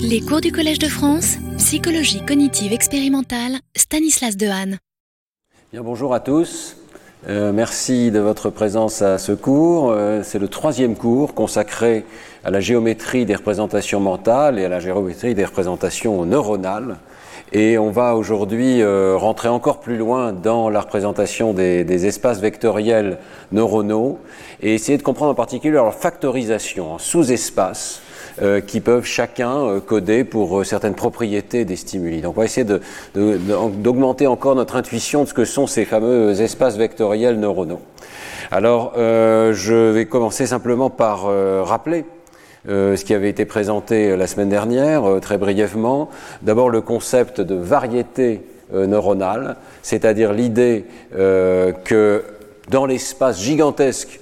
Les cours du Collège de France, psychologie cognitive expérimentale, Stanislas Dehaene. Bien, bonjour à tous. Euh, merci de votre présence à ce cours. Euh, c'est le troisième cours consacré à la géométrie des représentations mentales et à la géométrie des représentations neuronales. Et on va aujourd'hui euh, rentrer encore plus loin dans la représentation des, espaces vectoriels neuronaux et essayer de comprendre en particulier leur factorisation en sous-espaces euh, qui peuvent chacun euh, coder pour euh, certaines propriétés des stimuli. Donc on va essayer d'augmenter encore notre intuition de ce que sont ces fameux espaces vectoriels neuronaux. Alors je vais commencer simplement par rappeler ce qui avait été présenté la semaine dernière, très brièvement. D'abord le concept de variété neuronale, c'est-à-dire l'idée que dans l'espace gigantesque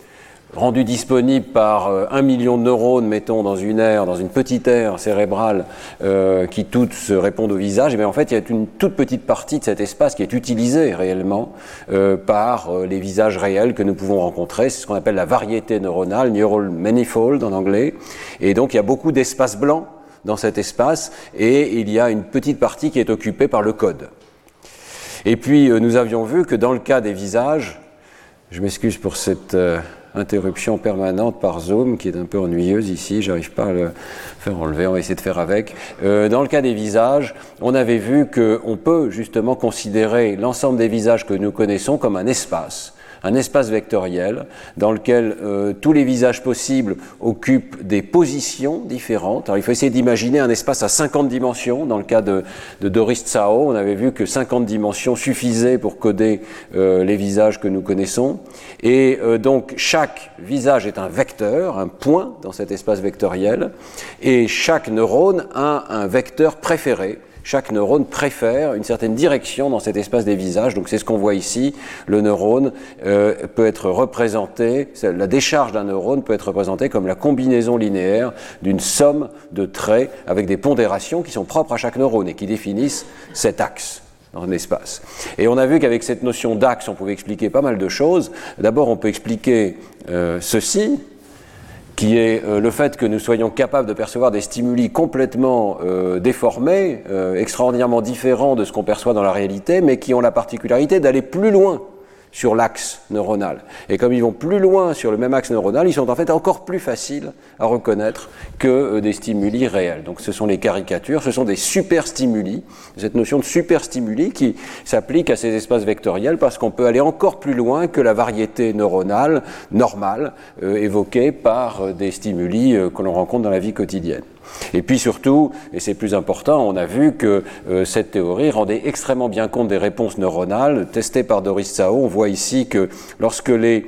rendu disponible par euh, un million de neurones, mettons, dans une aire, dans une petite aire cérébrale, euh, qui toutes se répondent au visage, et bien en fait, il y a une toute petite partie de cet espace qui est utilisée réellement euh, par les visages réels que nous pouvons rencontrer. C'est ce qu'on appelle la variété neuronale, neural manifold en anglais. Et donc, il y a beaucoup d'espace blanc dans cet espace, et il y a une petite partie qui est occupée par le code. Et puis, nous avions vu que dans le cas des visages, je m'excuse pour cette interruption permanente par Zoom qui est un peu ennuyeuse ici, j'arrive pas à le faire enlever, on va essayer de faire avec. Euh, dans le cas des visages, on avait vu qu'on peut justement considérer l'ensemble des visages que nous connaissons comme un espace un espace vectoriel dans lequel euh, tous les visages possibles occupent des positions différentes. Il faut essayer d'imaginer un espace à 50 dimensions. Dans le cas de, de, Doris Tsao, on avait vu que 50 dimensions suffisaient pour coder euh, les visages que nous connaissons. Et euh, donc chaque visage est un vecteur, un point dans cet espace vectoriel, et chaque neurone a un vecteur préféré chaque neurone préfère une certaine direction dans cet espace des visages. Donc c'est ce qu'on voit ici. Le neurone euh, peut être représenté, la décharge d'un neurone peut être représentée comme la combinaison linéaire d'une somme de traits avec des pondérations qui sont propres à chaque neurone et qui définissent cet axe dans un espace. Et on a vu qu'avec cette notion d'axe, on pouvait expliquer pas mal de choses. D'abord, on peut expliquer euh, ceci, qui est euh, le fait que nous soyons capables de percevoir des stimuli complètement euh, déformés, euh, extraordinairement différents de ce qu'on perçoit dans la réalité, mais qui ont la particularité d'aller plus loin sur l'axe neuronal. Et comme ils vont plus loin sur le même axe neuronal, ils sont en fait encore plus faciles à reconnaître que euh, des stimuli réels. Donc ce sont les caricatures, ce sont des superstimuli, cette notion de superstimuli qui s'applique à ces espaces vectoriels parce qu'on peut aller encore plus loin que la variété neuronale normale euh, évoquée par euh, des stimuli que l'on rencontre dans la vie quotidienne. Et puis surtout, et c'est plus important, on a vu que euh, cette théorie rendait extrêmement bien compte des réponses neuronales testées par Doris Tsao. On voit ici que lorsque les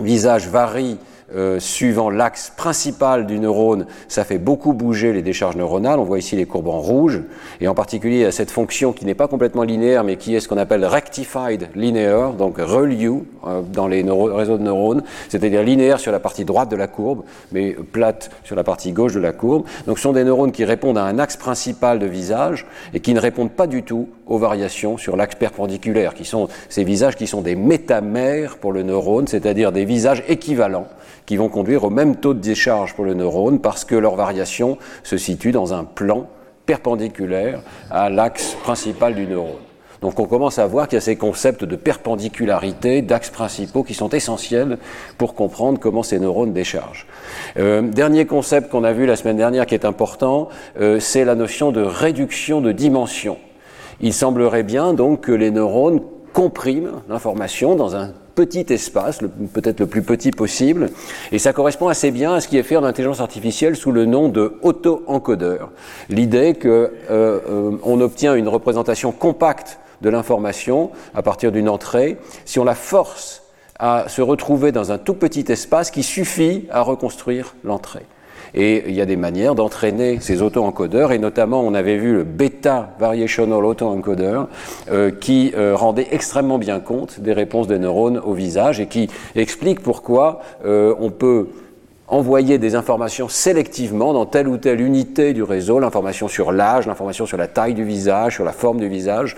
visages varient euh, suivant l'axe principal du neurone, ça fait beaucoup bouger les décharges neuronales. On voit ici les courbes en rouge, et en particulier à cette fonction qui n'est pas complètement linéaire, mais qui est ce qu'on appelle rectified linear, donc reliu euh, dans les réseaux de neurones, c'est-à-dire linéaire sur la partie droite de la courbe, mais plate sur la partie gauche de la courbe. Donc ce sont des neurones qui répondent à un axe principal de visage et qui ne répondent pas du tout aux variations sur l'axe perpendiculaire, qui sont ces visages qui sont des métamères pour le neurone, c'est-à-dire des visages équivalents qui vont conduire au même taux de décharge pour le neurone parce que leur variation se situe dans un plan perpendiculaire à l'axe principal du neurone. Donc on commence à voir qu'il y a ces concepts de perpendicularité, d'axes principaux qui sont essentiels pour comprendre comment ces neurones déchargent. Euh, dernier concept qu'on a vu la semaine dernière qui est important, euh, c'est la notion de réduction de dimension. Il semblerait bien donc que les neurones compriment l'information dans un petit espace, peut-être le plus petit possible, et ça correspond assez bien à ce qui est fait en intelligence artificielle sous le nom de auto-encodeur. L'idée qu'on euh, euh, obtient une représentation compacte de l'information à partir d'une entrée, si on la force à se retrouver dans un tout petit espace qui suffit à reconstruire l'entrée. Et il y a des manières d'entraîner ces auto-encodeurs, et notamment on avait vu le bêta variational auto-encoder, euh, qui euh, rendait extrêmement bien compte des réponses des neurones au visage et qui explique pourquoi euh, on peut envoyer des informations sélectivement dans telle ou telle unité du réseau, l'information sur l'âge, l'information sur la taille du visage, sur la forme du visage,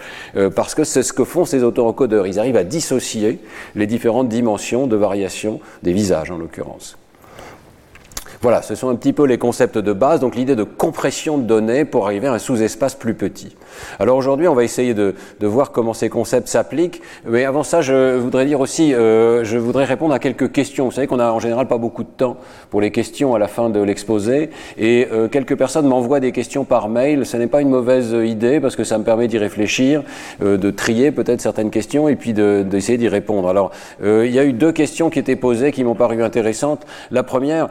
parce que c'est ce que font ces auto-encodeurs. Ils arrivent à dissocier les différentes dimensions de variation des visages, en l'occurrence. Voilà, ce sont un petit peu les concepts de base, donc l'idée de compression de données pour arriver à un sous-espace plus petit. Alors aujourd'hui, on va essayer de, voir comment ces concepts s'appliquent, mais avant ça, je voudrais dire aussi, euh, je voudrais répondre à quelques questions. Vous savez qu'on a en général pas beaucoup de temps pour les questions à la fin de l'exposé, et euh, quelques personnes m'envoient des questions par mail. Ce n'est pas une mauvaise idée parce que ça me permet d'y réfléchir, euh, de trier peut-être certaines questions et puis d'essayer d'y répondre. Alors, il y a eu deux questions qui étaient posées qui m'ont paru intéressantes. La première,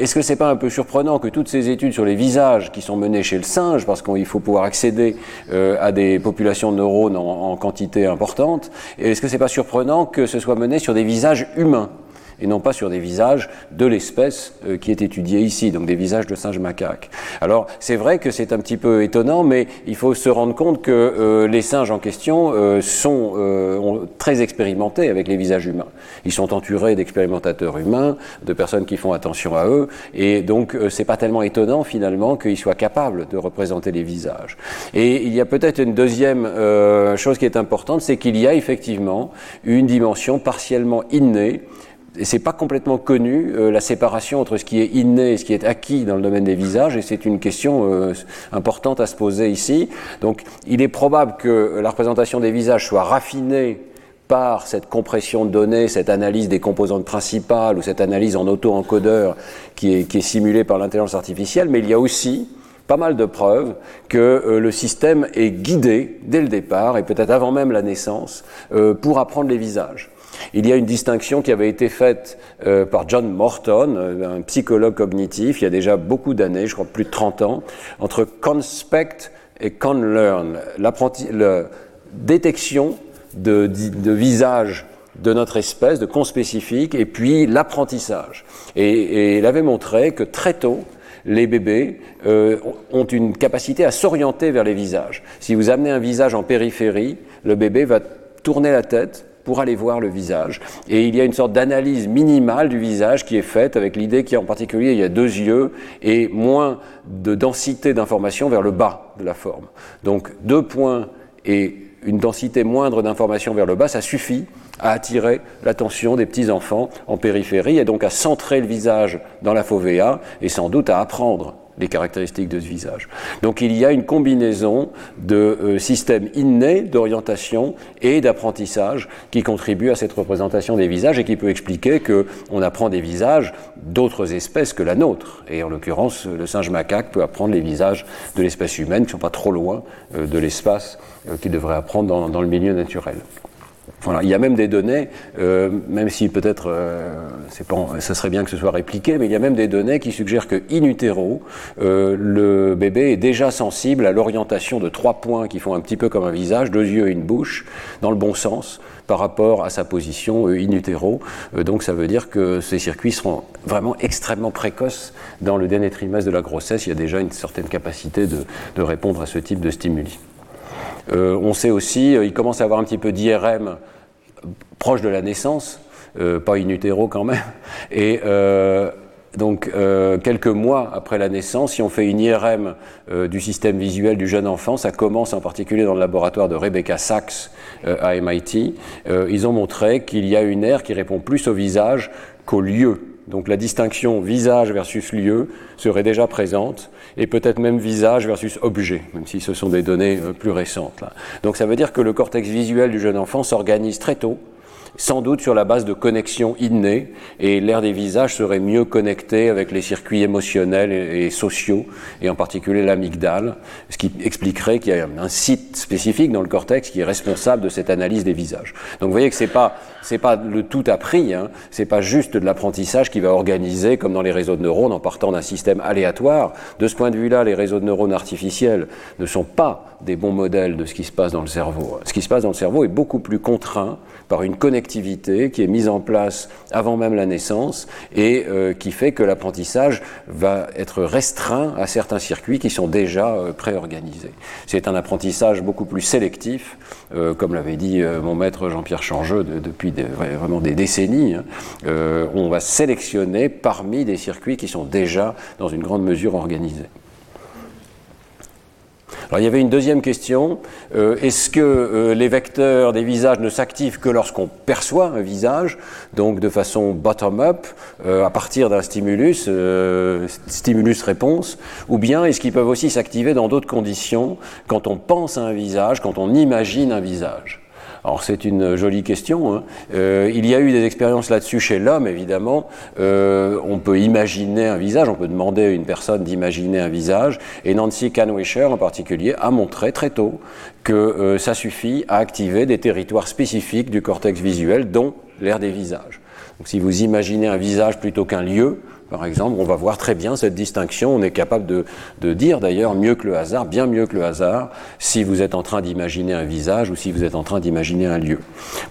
est-ce que c'est pas un peu surprenant que toutes ces études sur les visages qui sont menées chez le singe, parce qu'il faut pouvoir accéder euh, à des populations de neurones en, quantité importante, est-ce que c'est pas surprenant que ce soit mené sur des visages humains? Et non pas sur des visages de l'espèce euh, qui est étudiée ici, donc des visages de singes macaques. Alors c'est vrai que c'est un petit peu étonnant, mais il faut se rendre compte que euh, les singes en question euh, sont très expérimentés avec les visages humains. Ils sont entourés d'expérimentateurs humains, de personnes qui font attention à eux, et donc c'est pas tellement étonnant finalement qu'ils soient capables de représenter les visages. Et il y a peut-être une deuxième chose qui est importante, c'est qu'il y a effectivement une dimension partiellement innée et c'est pas complètement connu euh, la séparation entre ce qui est inné et ce qui est acquis dans le domaine des visages, et c'est une question euh, importante à se poser ici. Donc, il est probable que la représentation des visages soit raffinée par cette compression de données, cette analyse des composantes principales ou cette analyse en auto-encodeur qui est, qui est simulée par l'intelligence artificielle, mais il y a aussi pas mal de preuves que euh, le système est guidé dès le départ et peut-être avant même la naissance pour apprendre les visages. Il y a une distinction qui avait été faite euh, par John Morton, euh, un psychologue cognitif, il y a déjà beaucoup d'années, je crois plus de 30 ans, entre conspect et conlearn, la détection de, visage de notre espèce, de conspécifique, et puis l'apprentissage. Et, il avait montré que très tôt, les bébés euh, ont une capacité à s'orienter vers les visages. Si vous amenez un visage en périphérie, le bébé va tourner la tête pour aller voir le visage. Et il y a une sorte d'analyse minimale du visage qui est faite avec l'idée qu'en particulier il y a deux yeux et moins de densité d'information vers le bas de la forme. Donc deux points et une densité moindre d'information vers le bas, ça suffit à attirer l'attention des petits enfants en périphérie et donc à centrer le visage dans la fovea et sans doute à apprendre les caractéristiques de ce visage. Donc il y a une combinaison de euh, systèmes innés d'orientation et d'apprentissage qui contribuent à cette représentation des visages et qui peut expliquer qu'on apprend des visages d'autres espèces que la nôtre. Et en l'occurrence, le singe macaque peut apprendre les visages de l'espèce humaine qui ne sont pas trop loin euh, de l'espace euh, qu'il devrait apprendre dans le milieu naturel. Il y a même des données, euh, même si peut-être euh, ce serait bien que ce soit répliqué, mais il y a même des données qui suggèrent que in utero, euh, le bébé est déjà sensible à l'orientation de trois points qui font un petit peu comme un visage, deux yeux et une bouche, dans le bon sens par rapport à sa position in utero. donc ça veut dire que ces circuits seront vraiment extrêmement précoces dans le dernier trimestre de la grossesse. Il y a déjà une certaine capacité de, de répondre à ce type de stimuli. Euh, on sait aussi, euh, il commence à avoir un petit peu d'IRM proche de la naissance, euh, pas in utero quand même, et donc quelques mois après la naissance, si on fait une IRM du système visuel du jeune enfant, ça commence en particulier dans le laboratoire de Rebecca Sachs à MIT, ils ont montré qu'il y a une aire qui répond plus au visage qu'au lieu. Donc la distinction visage versus lieu serait déjà présente, et peut-être même visage versus objet, même si ce sont des données euh, plus récentes. Donc ça veut dire que le cortex visuel du jeune enfant s'organise très tôt, sans doute sur la base de connexions innées, et l'air des visages serait mieux connecté avec les circuits émotionnels et, sociaux, et en particulier l'amygdale, ce qui expliquerait qu'il y a un site spécifique dans le cortex qui est responsable de cette analyse des visages. Donc vous voyez que c'est pas c'est pas le tout appris, hein, c'est pas juste de l'apprentissage qui va organiser comme dans les réseaux de neurones en partant d'un système aléatoire. De ce point de vue-là, les réseaux de neurones artificiels ne sont pas des bons modèles de ce qui se passe dans le cerveau. Ce qui se passe dans le cerveau est beaucoup plus contraint par une connectivité qui est mise en place avant même la naissance et euh, qui fait que l'apprentissage va être restreint à certains circuits qui sont déjà euh, préorganisés. C'est un apprentissage beaucoup plus sélectif, euh, comme l'avait dit mon maître Jean-Pierre Changeux depuis vraiment des décennies. Hein. on va sélectionner parmi des circuits qui sont déjà dans une grande mesure organisés. Alors il y avait une deuxième question. Euh, est-ce que euh, les vecteurs des visages ne s'activent que lorsqu'on perçoit un visage, donc de façon bottom-up, euh, à partir d'un stimulus, stimulus-réponse, ou bien est-ce qu'ils peuvent aussi s'activer dans d'autres conditions, quand on pense à un visage, quand on imagine un visage? Alors c'est une jolie question. Hein. Euh, il y a eu des expériences là-dessus chez l'homme, évidemment. Euh, on peut imaginer un visage, on peut demander à une personne d'imaginer un visage. Et Nancy Kanwisher en particulier a montré très tôt que euh, ça suffit à activer des territoires spécifiques du cortex visuel, dont l'air des visages. Donc si vous imaginez un visage plutôt qu'un lieu, par exemple, on va voir très bien cette distinction. On est capable de, dire d'ailleurs mieux que le hasard, bien mieux que le hasard, si vous êtes en train d'imaginer un visage ou si vous êtes en train d'imaginer un lieu.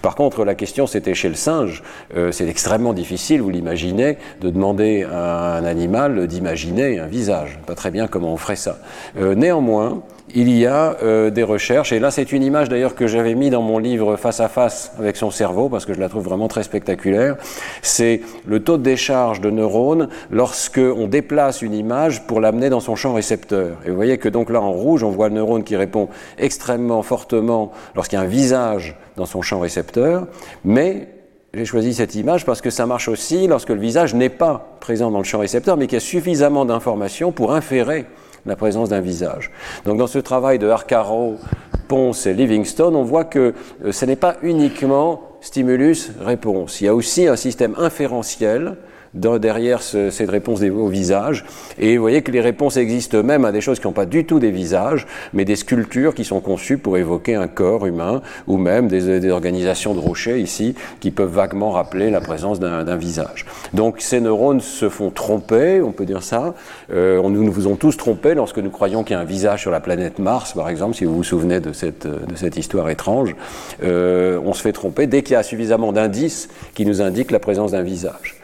Par contre, la question c'était chez le singe. Euh, c'est extrêmement difficile, vous l'imaginez, de demander à un animal d'imaginer un visage. Pas très bien comment on ferait ça. Euh, néanmoins, il y a euh, des recherches, et là c'est une image d'ailleurs que j'avais mis dans mon livre Face à face avec son cerveau, parce que je la trouve vraiment très spectaculaire, c'est le taux de décharge de neurones lorsque on déplace une image pour l'amener dans son champ récepteur. Et vous voyez que donc là en rouge, on voit le neurone qui répond extrêmement fortement lorsqu'il y a un visage dans son champ récepteur, mais j'ai choisi cette image parce que ça marche aussi lorsque le visage n'est pas présent dans le champ récepteur, mais qu'il y a suffisamment d'informations pour inférer la présence d'un visage. Donc dans ce travail de Arcaro, Ponce et Livingstone, on voit que euh, ce n'est pas uniquement stimulus-réponse. Il y a aussi un système inférentiel derrière cette réponse au visage. Et vous voyez que les réponses existent même à des choses qui n'ont pas du tout des visages, mais des sculptures qui sont conçues pour évoquer un corps humain, ou même des, organisations de rochers ici, qui peuvent vaguement rappeler la présence d'un visage. Donc ces neurones se font tromper, on peut dire ça. Euh, nous nous faisons tous tromper lorsque nous croyons qu'il y a un visage sur la planète Mars, par exemple, si vous vous souvenez de cette, cette histoire étrange. Euh, on se fait tromper dès qu'il y a suffisamment d'indices qui nous indiquent la présence d'un visage.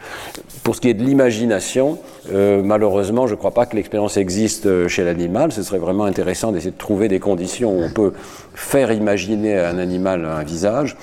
Pour ce qui est de l'imagination, euh, malheureusement, je ne crois pas que l'expérience existe euh, chez l'animal. Ce serait vraiment intéressant d'essayer de trouver des conditions où on peut faire imaginer à un animal un visage.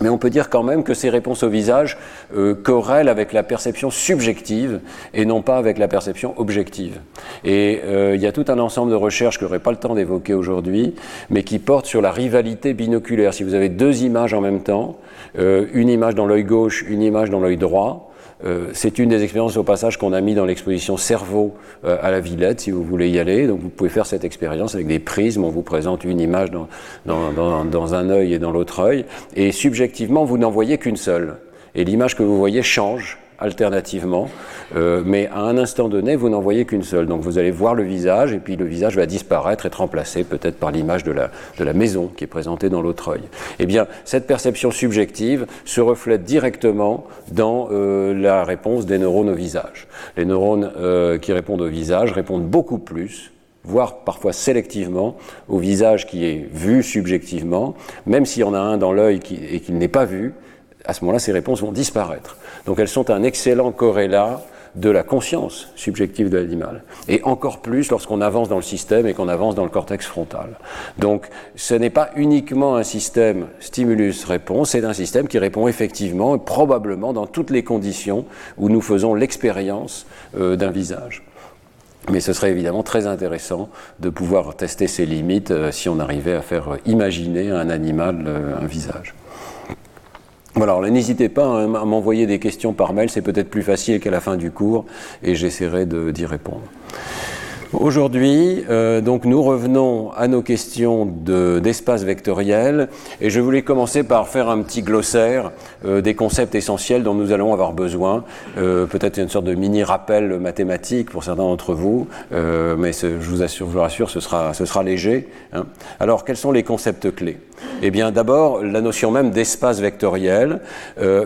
Mais on peut dire quand même que ces réponses au visage euh, corrèlent avec la perception subjective et non pas avec la perception objective. Et il y a tout un ensemble de recherches que je n'aurai pas le temps d'évoquer aujourd'hui, mais qui portent sur la rivalité binoculaire. Si vous avez deux images en même temps, une image dans l'œil gauche, une image dans l'œil droit, euh, c'est une des expériences au passage qu'on a mis dans l'exposition Cerveau euh, à la Villette, si vous voulez y aller. Donc vous pouvez faire cette expérience avec des prismes. On vous présente une image dans, dans un œil et dans l'autre œil. Et subjectivement, vous n'en voyez qu'une seule. Et l'image que vous voyez change alternativement, euh, mais à un instant donné, vous n'en voyez qu'une seule. Donc vous allez voir le visage, et puis le visage va disparaître, être remplacé peut-être par l'image de la, de la maison qui est présentée dans l'autre œil. Eh bien, cette perception subjective se reflète directement dans euh, la réponse des neurones au visage. Les neurones euh, qui répondent au visage répondent beaucoup plus voire parfois sélectivement, au visage qui est vu subjectivement, même s'il y en a un dans l'œil et qu'il n'est pas vu, à ce moment-là, ces réponses vont disparaître. Donc elles sont un excellent corrélat de la conscience subjective de l'animal. Et encore plus lorsqu'on avance dans le système et qu'on avance dans le cortex frontal. Donc ce n'est pas uniquement un système stimulus-réponse, c'est un système qui répond effectivement, probablement dans toutes les conditions où nous faisons l'expérience euh, d'un visage. Mais ce serait évidemment très intéressant de pouvoir tester ces limites euh, si on arrivait à faire imaginer à un animal euh, un visage. Voilà, alors n'hésitez pas hein, à m'envoyer des questions par mail, c'est peut-être plus facile qu'à la fin du cours et j'essaierai d'y répondre. Aujourd'hui, euh, donc nous revenons à nos questions d'espace vectoriel et je voulais commencer par faire un petit glossaire euh, des concepts essentiels dont nous allons avoir besoin. Euh, peut-être une sorte de mini rappel mathématique pour certains d'entre vous, mais je vous assure, je vous rassure, ce sera, ce sera léger. Hein. Alors, quels sont les concepts clés? Eh bien, d'abord, la notion même d'espace vectoriel.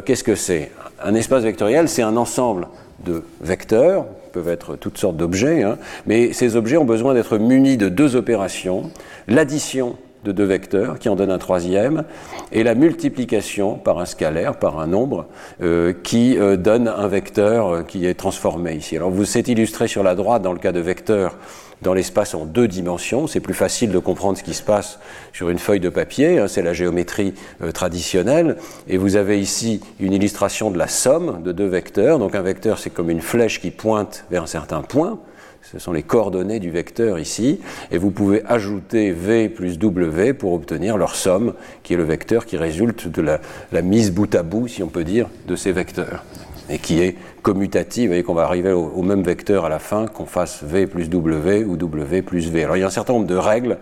Qu'est-ce que c'est? Un espace vectoriel, c'est un ensemble de vecteurs, peuvent être toutes sortes d'objets, hein, mais ces objets ont besoin d'être munis de deux opérations, l'addition de deux vecteurs qui en donne un troisième, et la multiplication par un scalaire, par un nombre, euh, qui euh, donne un vecteur euh, qui est transformé ici. Alors vous c'est illustré sur la droite dans le cas de vecteurs dans l'espace en deux dimensions. C'est plus facile de comprendre ce qui se passe sur une feuille de papier, hein, c'est la géométrie euh, traditionnelle. Et vous avez ici une illustration de la somme de deux vecteurs. Donc un vecteur, c'est comme une flèche qui pointe vers un certain point. Ce sont les coordonnées du vecteur ici, et vous pouvez ajouter v plus w pour obtenir leur somme, qui est le vecteur qui résulte de la, mise bout à bout, si on peut dire, de ces vecteurs, et qui est commutative. Voyez qu'on va arriver au, même vecteur à la fin, qu'on fasse v plus w ou w plus v. Alors il y a un certain nombre de règles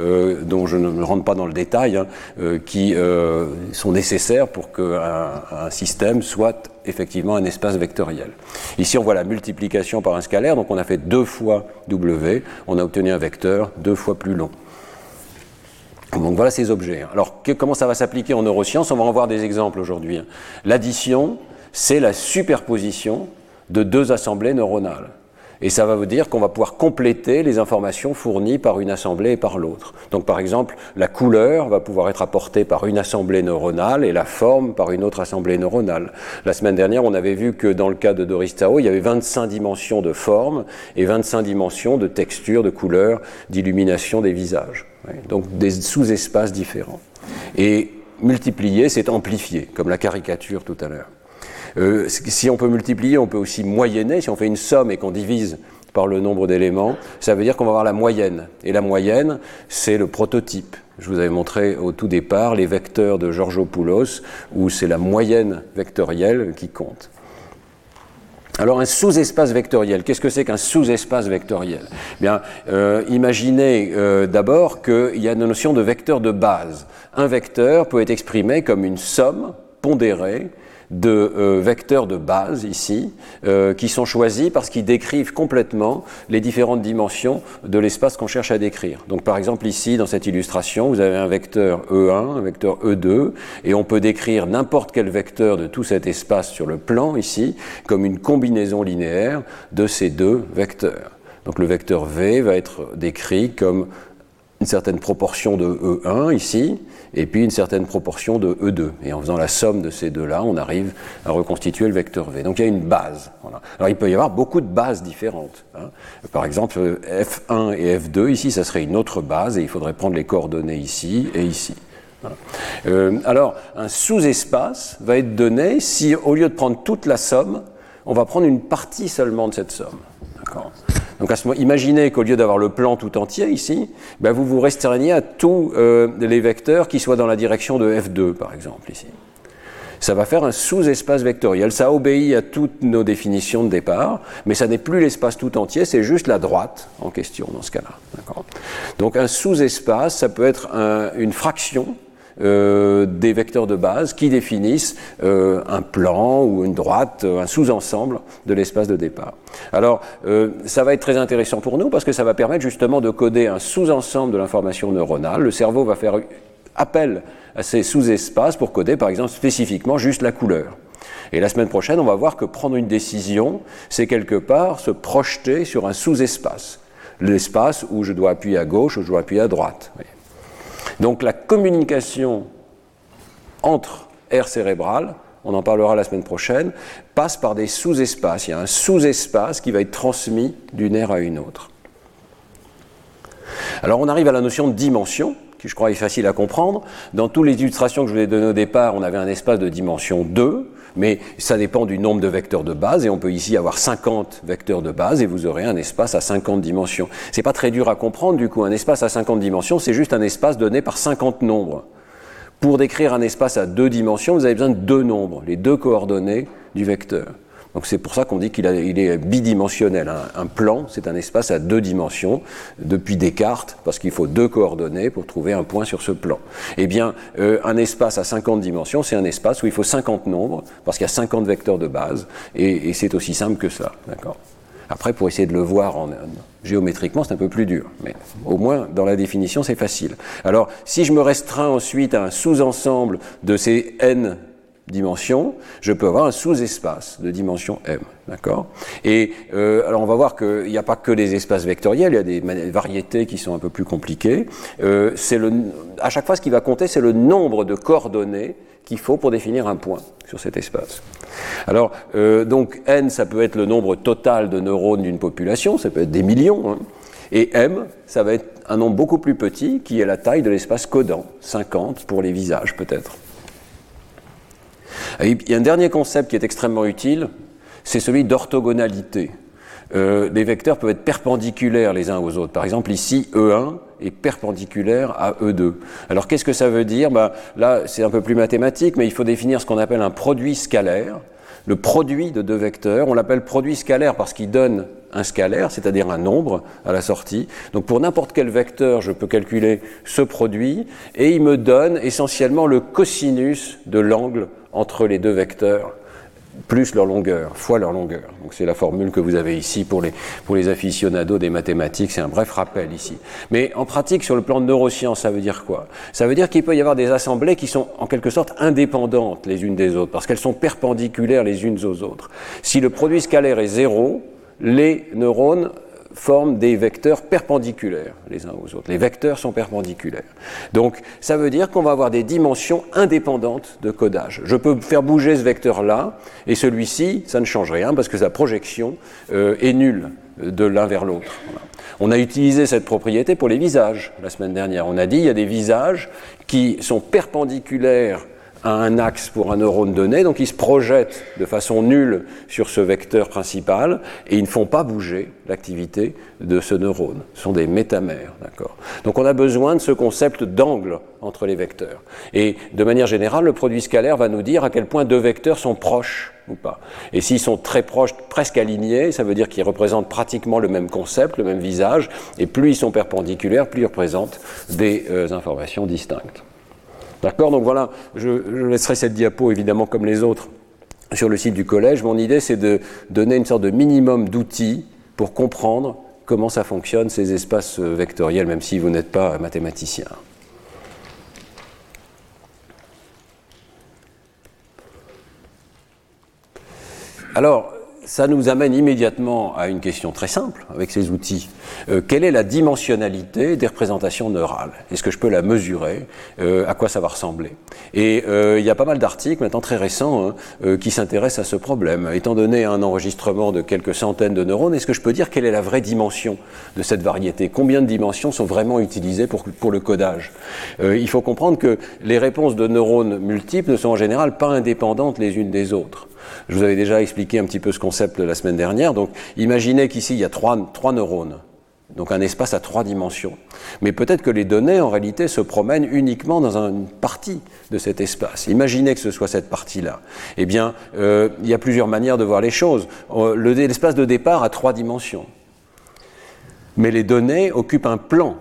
euh, dont je ne rentre pas dans le détail, hein, euh, qui euh, sont nécessaires pour qu'un un système soit effectivement un espace vectoriel. Ici, on voit la multiplication par un scalaire, donc on a fait deux fois W, on a obtenu un vecteur deux fois plus long. Donc voilà ces objets. Alors comment ça va s'appliquer en neurosciences? On va en voir des exemples aujourd'hui. Hein. L'addition, c'est la superposition de deux assemblées neuronales. Et ça va vous dire qu'on va pouvoir compléter les informations fournies par une assemblée et par l'autre. Donc par exemple, la couleur va pouvoir être apportée par une assemblée neuronale et la forme par une autre assemblée neuronale. La semaine dernière, on avait vu que dans le cas de Doris Tao, il y avait 25 dimensions de forme et 25 dimensions de texture, de couleur, d'illumination des visages. Donc des sous-espaces différents. Et multiplier, c'est amplifier, comme la caricature tout à l'heure. Euh, si on peut multiplier, on peut aussi moyenner. Si on fait une somme et qu'on divise par le nombre d'éléments, ça veut dire qu'on va avoir la moyenne. Et la moyenne, c'est le prototype. Je vous avais montré au tout départ les vecteurs de Georgopoulos, où c'est la moyenne vectorielle qui compte. Alors un sous-espace vectoriel, qu'est-ce que c'est qu'un sous-espace vectoriel? Bien, euh, imaginez euh, d'abord qu'il y a une notion de vecteur de base. Un vecteur peut être exprimé comme une somme pondérée de euh, vecteurs de base ici, euh, qui sont choisis parce qu'ils décrivent complètement les différentes dimensions de l'espace qu'on cherche à décrire. Donc par exemple ici, dans cette illustration, vous avez un vecteur E1, un vecteur E2, et on peut décrire n'importe quel vecteur de tout cet espace sur le plan ici comme une combinaison linéaire de ces deux vecteurs. Donc le vecteur V va être décrit comme une certaine proportion de E1 ici, et puis une certaine proportion de E2. Et en faisant la somme de ces deux-là, on arrive à reconstituer le vecteur V. Donc il y a une base. Alors il peut y avoir beaucoup de bases différentes. Hein. Par exemple, F1 et F2, ici, ça serait une autre base, et il faudrait prendre les coordonnées ici et ici. Euh, alors, un sous-espace va être donné si, au lieu de prendre toute la somme, on va prendre une partie seulement de cette somme. D'accord donc imaginez qu'au lieu d'avoir le plan tout entier ici, ben vous vous restreignez à tous euh, les vecteurs qui soient dans la direction de F2, par exemple, ici. Ça va faire un sous-espace vectoriel. Ça obéit à toutes nos définitions de départ, mais ça n'est plus l'espace tout entier, c'est juste la droite en question dans ce cas-là. Donc un sous-espace, ça peut être une fraction euh, des vecteurs de base qui définissent euh, un plan ou une droite, euh, un sous-ensemble de l'espace de départ. Alors, ça va être très intéressant pour nous parce que ça va permettre justement de coder un sous-ensemble de l'information neuronale. Le cerveau va faire appel à ces sous-espaces pour coder, par exemple, spécifiquement juste la couleur. Et la semaine prochaine, on va voir que prendre une décision, c'est quelque part se projeter sur un sous-espace. L'espace où je dois appuyer à gauche ou je dois appuyer à droite. Donc la communication entre air cérébral, on en parlera la semaine prochaine, passe par des sous-espaces. Il y a un sous-espace qui va être transmis d'une aire à une autre. Alors on arrive à la notion de dimension, qui je crois est facile à comprendre. Dans toutes les illustrations que je vous ai données au départ, on avait un espace de dimension 2 mais ça dépend du nombre de vecteurs de base, et on peut ici avoir 50 vecteurs de base, et vous aurez un espace à 50 dimensions. C'est pas très dur à comprendre, du coup, un espace à 50 dimensions, c'est juste un espace donné par 50 nombres. Pour décrire un espace à deux dimensions, vous avez besoin de deux nombres, les deux coordonnées du vecteur. Donc c'est pour ça qu'on dit qu'il est bidimensionnel. Un, plan, c'est un espace à deux dimensions depuis Descartes, parce qu'il faut deux coordonnées pour trouver un point sur ce plan. Eh bien, euh, un espace à 50 dimensions, c'est un espace où il faut 50 nombres, parce qu'il y a 50 vecteurs de base, et, c'est aussi simple que ça. D'accord Après, pour essayer de le voir en, géométriquement, c'est un peu plus dur, mais au moins dans la définition, c'est facile. Alors, si je me restreins ensuite à un sous-ensemble de ces n dimension, je peux avoir un sous-espace de dimension m. D'accord? Et euh, alors on va voir qu'il n'y a pas que des espaces vectoriels, il y a des variétés qui sont un peu plus compliquées. Euh, c'est le, à chaque fois, ce qui va compter, c'est le nombre de coordonnées qu'il faut pour définir un point sur cet espace. Alors, euh, donc n, ça peut être le nombre total de neurones d'une population, ça peut être des millions. Hein. et m, ça va être un nombre beaucoup plus petit qui est la taille de l'espace codant, 50 pour les visages peut-être. Il y a un dernier concept qui est extrêmement utile, c'est celui d'orthogonalité. les vecteurs peuvent être perpendiculaires les uns aux autres. Par exemple, ici, E1 est perpendiculaire à E2. Alors qu'est-ce que ça veut dire? Ben, Là, c'est un peu plus mathématique, mais il faut définir ce qu'on appelle un produit scalaire. Le produit de deux vecteurs, on l'appelle produit scalaire parce qu'il donne un scalaire, c'est-à-dire un nombre à la sortie. Donc pour n'importe quel vecteur, je peux calculer ce produit et il me donne essentiellement le cosinus de l'angle entre les deux vecteurs plus leur longueur, fois leur longueur. Donc c'est la formule que vous avez ici pour les, pour les aficionados des mathématiques, c'est un bref rappel ici. Mais en pratique, sur le plan de neurosciences, ça veut dire quoi? Ça veut dire qu'il peut y avoir des assemblées qui sont en quelque sorte indépendantes les unes des autres, parce qu'elles sont perpendiculaires les unes aux autres. Si le produit scalaire est zéro, les neurones forment des vecteurs perpendiculaires les uns aux autres. Les vecteurs sont perpendiculaires. Donc ça veut dire qu'on va avoir des dimensions indépendantes de codage. Je peux faire bouger ce vecteur-là, et celui-ci, ça ne change rien parce que sa projection euh, est nulle de l'un vers l'autre. On a utilisé cette propriété pour les visages la semaine dernière. On a dit il y a des visages qui sont perpendiculaires à un axe pour un neurone donné, donc ils se projettent de façon nulle sur ce vecteur principal et ils ne font pas bouger l'activité de ce neurone. Ce sont des métamères, d'accord Donc on a besoin de ce concept d'angle entre les vecteurs. Et de manière générale, le produit scalaire va nous dire à quel point deux vecteurs sont proches ou pas. Et s'ils sont très proches, presque alignés, ça veut dire qu'ils représentent pratiquement le même concept, le même visage, et plus ils sont perpendiculaires, plus ils représentent des euh, informations distinctes. D'accord Donc voilà, je, laisserai cette diapo évidemment comme les autres sur le site du collège. Mon idée, c'est de donner une sorte de minimum d'outils pour comprendre comment ça fonctionne, ces espaces vectoriels, même si vous n'êtes pas mathématicien. Alors, ça nous amène immédiatement à une question très simple avec ces outils. Euh, quelle est la dimensionnalité des représentations neurales? Est-ce que je peux la mesurer? Euh, À quoi ça va ressembler? Et euh, il y a pas mal d'articles maintenant très récents hein, qui s'intéressent à ce problème. Étant donné un enregistrement de quelques centaines de neurones, est-ce que je peux dire quelle est la vraie dimension de cette variété? Combien de dimensions sont vraiment utilisées pour, pour le codage? Il faut comprendre que les réponses de neurones multiples ne sont en général pas indépendantes les unes des autres. Je vous avais déjà expliqué un petit peu ce concept la semaine dernière. Donc, imaginez qu'ici, il y a trois, neurones. Donc un espace à trois dimensions. Mais peut-être que les données, en réalité, se promènent uniquement dans une partie de cet espace. Imaginez que ce soit cette partie-là. Eh bien, euh, il y a plusieurs manières de voir les choses. Euh, l'espace de départ a trois dimensions. Mais les données occupent un plan.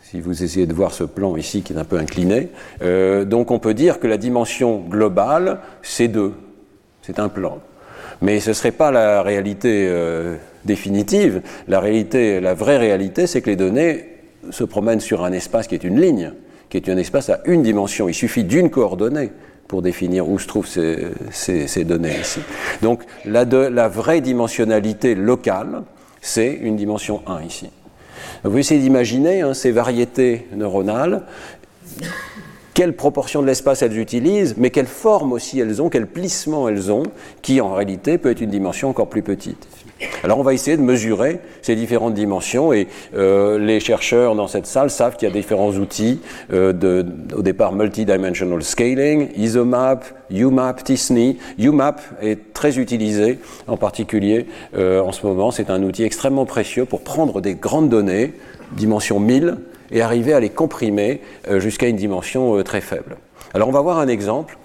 Si vous essayez de voir ce plan ici qui est un peu incliné, euh, donc on peut dire que la dimension globale, c'est deux. C'est un plan. Mais ce ne serait pas la réalité euh, définitive. La réalité, la vraie réalité, c'est que les données se promènent sur un espace qui est une ligne, qui est un espace à une dimension. Il suffit d'une coordonnée pour définir où se trouvent ces, données ici. Donc la, vraie dimensionnalité locale, c'est une dimension 1 ici. Vous essayez d'imaginer hein, ces variétés neuronales quelle proportion de l'espace elles utilisent, mais quelle forme aussi elles ont, quel plissement elles ont, qui en réalité peut être une dimension encore plus petite. Alors on va essayer de mesurer ces différentes dimensions et euh, les chercheurs dans cette salle savent qu'il y a différents outils, euh, de, au départ multidimensional scaling, ISOMAP, UMAP, TISNI. UMAP est très utilisé en particulier euh, en ce moment. C'est un outil extrêmement précieux pour prendre des grandes données, dimension 1000, et arriver à les comprimer euh, jusqu'à une dimension euh, très faible. Alors on va voir un exemple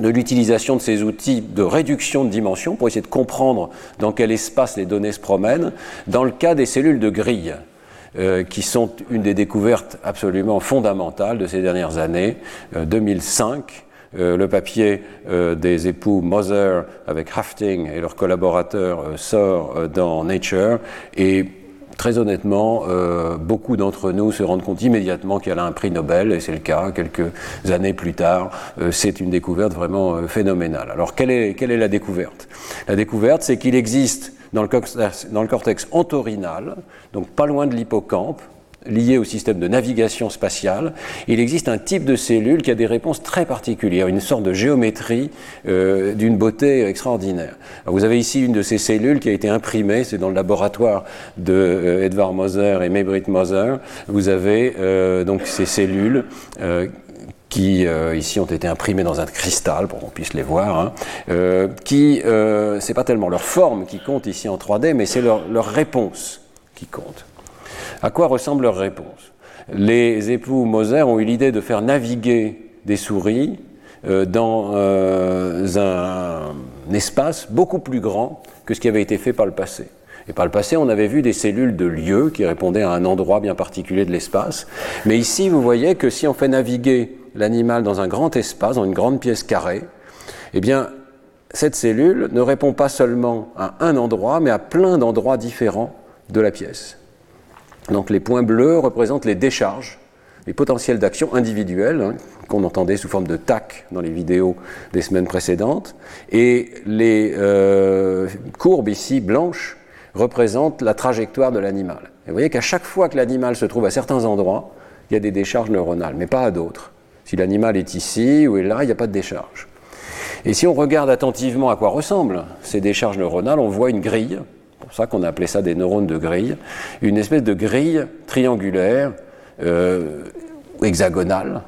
de l'utilisation de ces outils de réduction de dimension pour essayer de comprendre dans quel espace les données se promènent, dans le cas des cellules de grille. Euh, qui sont une des découvertes absolument fondamentales de ces dernières années. 2005, le papier des époux Moser avec Hafting et leurs collaborateurs sort dans Nature et très honnêtement, euh, beaucoup d'entre nous se rendent compte immédiatement qu'il y a un prix Nobel, et c'est le cas quelques années plus tard. Euh, c'est une découverte vraiment euh, phénoménale. Alors, quelle est, quelle est la découverte? La découverte, c'est qu'il existe dans le, cortex, dans le cortex entorhinal, donc pas loin de l'hippocampe, lié au système de navigation spatiale, il existe un type de cellule qui a des réponses très particulières, une sorte de géométrie euh, d'une beauté extraordinaire. vous avez ici une de ces cellules qui a été imprimée, c'est dans le laboratoire de euh, Moser et Maybrit Moser. Vous avez euh, donc ces cellules qui ici ont été imprimés dans un cristal pour qu'on puisse les voir, hein, qui c'est pas tellement leur forme qui compte ici en 3D, mais c'est leur réponse qui compte. À quoi ressemble leur réponse? Les époux Moser ont eu l'idée de faire naviguer des souris dans un espace beaucoup plus grand que ce qui avait été fait par le passé. Et par le passé, on avait vu des cellules de lieu qui répondaient à un endroit bien particulier de l'espace. Mais ici, vous voyez que si on fait naviguer l'animal dans un grand espace, dans une grande pièce carrée, eh bien, cette cellule ne répond pas seulement à un endroit, mais à plein d'endroits différents de la pièce. Donc les points bleus représentent les décharges, les potentiels d'action individuels, hein, qu'on entendait sous forme de tac dans les vidéos des semaines précédentes, et les euh, courbes ici blanches représentent la trajectoire de l'animal. Et vous voyez qu'à chaque fois que l'animal se trouve à certains endroits, il y a des décharges neuronales, mais pas à d'autres. Si l'animal est ici ou est là, il n'y a pas de décharge. Et si on regarde attentivement à quoi ressemblent ces décharges neuronales, on voit une grille, pour ça qu'on a appelé ça des neurones de grille, une espèce de grille triangulaire, euh, hexagonale,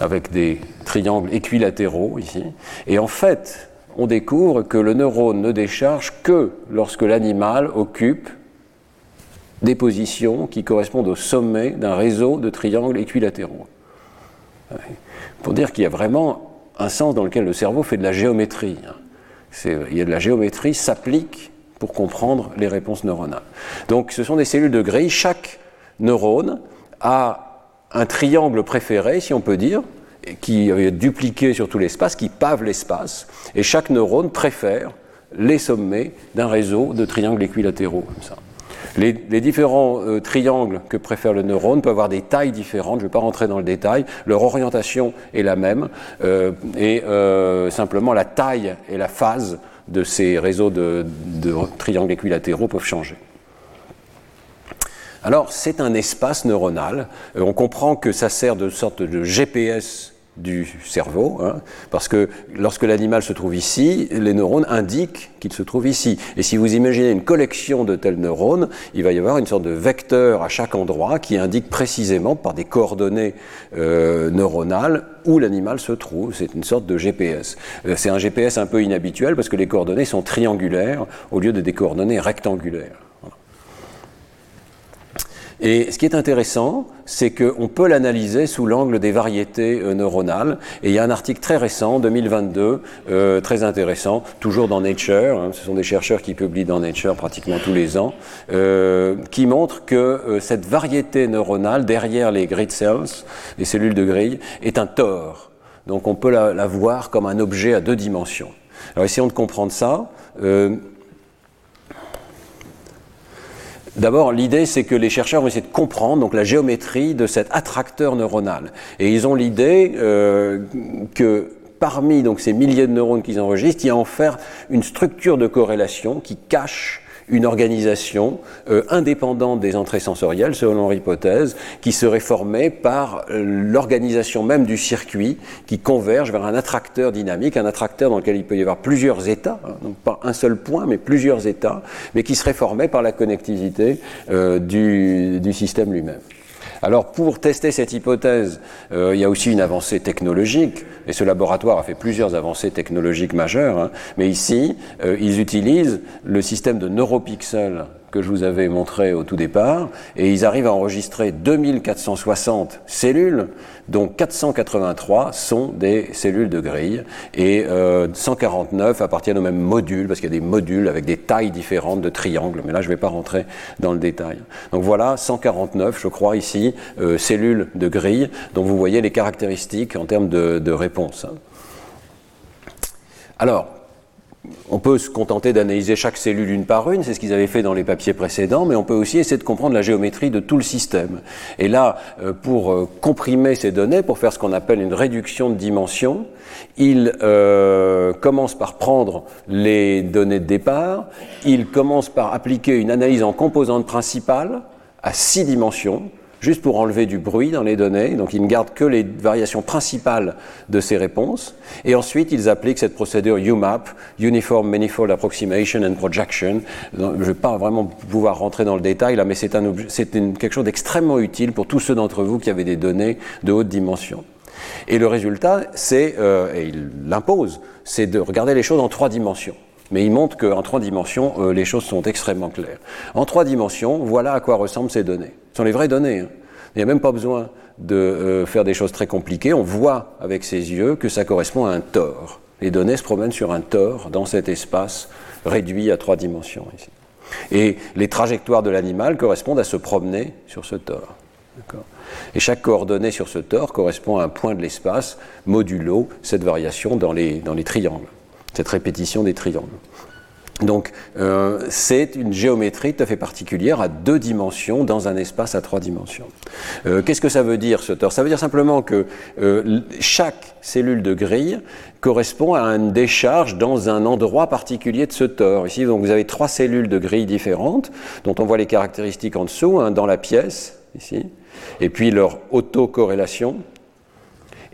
avec des triangles équilatéraux ici. Et en fait, on découvre que le neurone ne décharge que lorsque l'animal occupe des positions qui correspondent au sommet d'un réseau de triangles équilatéraux. Pour dire qu'il y a vraiment un sens dans lequel le cerveau fait de la géométrie. Il y a de la géométrie s'applique pour comprendre les réponses neuronales. Donc ce sont des cellules de grille. Chaque neurone a un triangle préféré, si on peut dire, qui est dupliqué sur tout l'espace, qui pave l'espace, et chaque neurone préfère les sommets d'un réseau de triangles équilatéraux comme ça. Les, différents euh, triangles que préfère le neurone peuvent avoir des tailles différentes, je ne vais pas rentrer dans le détail, leur orientation est la même, euh, et euh, simplement la taille et la phase de ces réseaux de, de triangles équilatéraux peuvent changer. Alors c'est un espace neuronal, on comprend que ça sert de sorte de GPS du cerveau, hein, parce que lorsque l'animal se trouve ici, les neurones indiquent qu'il se trouve ici. Et si vous imaginez une collection de tels neurones, il va y avoir une sorte de vecteur à chaque endroit qui indique précisément par des coordonnées euh, neuronales où l'animal se trouve. C'est une sorte de GPS. Euh, c'est un GPS un peu inhabituel parce que les coordonnées sont triangulaires au lieu de des coordonnées rectangulaires. Et ce qui est intéressant, c'est qu'on peut l'analyser sous l'angle des variétés euh, neuronales. Et il y a un article très récent, 2022, euh, très intéressant, toujours dans Nature, hein, ce sont des chercheurs qui publient dans Nature pratiquement tous les ans, euh, qui montre que cette variété neuronale derrière les grid cells, les cellules de grille, est un tore. Donc on peut la, la, voir comme un objet à deux dimensions. Alors essayons de comprendre ça. D'abord, l'idée, c'est que les chercheurs vont essayer de comprendre donc, la géométrie de cet attracteur neuronal. Et ils ont l'idée euh, que parmi donc, ces milliers de neurones qu'ils enregistrent, il y a en faire une structure de corrélation qui cache une organisation euh, indépendante des entrées sensorielles, selon leur hypothèse, qui serait formée par euh, l'organisation même du circuit qui converge vers un attracteur dynamique, un attracteur dans lequel il peut y avoir plusieurs états, hein, donc pas un seul point, mais plusieurs états, mais qui serait formé par la connectivité euh, du système lui-même. Alors pour tester cette hypothèse, euh, il y a aussi une avancée technologique, et ce laboratoire a fait plusieurs avancées technologiques majeures, hein. mais ici, euh, ils utilisent le système de neuropixels que je vous avais montré au tout départ, et ils arrivent à enregistrer 2460 cellules, dont 483 sont des cellules de grille, et 149 euh, appartiennent au même module, parce qu'il y a des modules avec des tailles différentes de triangles, mais là je ne vais pas rentrer dans le détail. Donc voilà, 149, je crois, ici, euh, cellules de grille, dont vous voyez les caractéristiques en termes de, réponse. Alors, on peut se contenter d'analyser chaque cellule une par une, c'est ce qu'ils avaient fait dans les papiers précédents, mais on peut aussi essayer de comprendre la géométrie de tout le système. Et là, euh, pour euh, comprimer ces données, pour faire ce qu'on appelle une réduction de dimension, il euh, commence par prendre les données de départ, il commence par appliquer une analyse en composantes principales à six dimensions, juste pour enlever du bruit dans les données. Donc ils ne gardent que les variations principales de ces réponses. Et ensuite, ils appliquent cette procédure UMAP, Uniform Manifold Approximation and Projection. Je ne vais pas vraiment pouvoir rentrer dans le détail là, mais c'est quelque chose d'extrêmement utile pour tous ceux d'entre vous qui avaient des données de haute dimension. Et le résultat, c'est, euh, et il l'impose, c'est de regarder les choses en trois dimensions. Mais il montre qu'en trois dimensions, euh, les choses sont extrêmement claires. En trois dimensions, voilà à quoi ressemblent ces données. Ce sont les vraies données. Hein. Il n'y a même pas besoin de euh, faire des choses très compliquées. On voit avec ses yeux que ça correspond à un tore. Les données se promènent sur un tore dans cet espace réduit à trois dimensions. Et les trajectoires de l'animal correspondent à se promener sur ce tore. Et chaque coordonnée sur ce tore correspond à un point de l'espace modulo cette variation dans les triangles, cette répétition des triangles. Donc euh, c'est une géométrie tout à fait particulière à deux dimensions dans un espace à trois dimensions. Euh, qu'est-ce que ça veut dire ce tore Ça veut dire simplement que euh, chaque cellule de grille correspond à une décharge dans un endroit particulier de ce tore. Ici, donc, vous avez trois cellules de grille différentes dont on voit les caractéristiques en dessous, hein, dans la pièce, ici, et puis leur autocorrélation.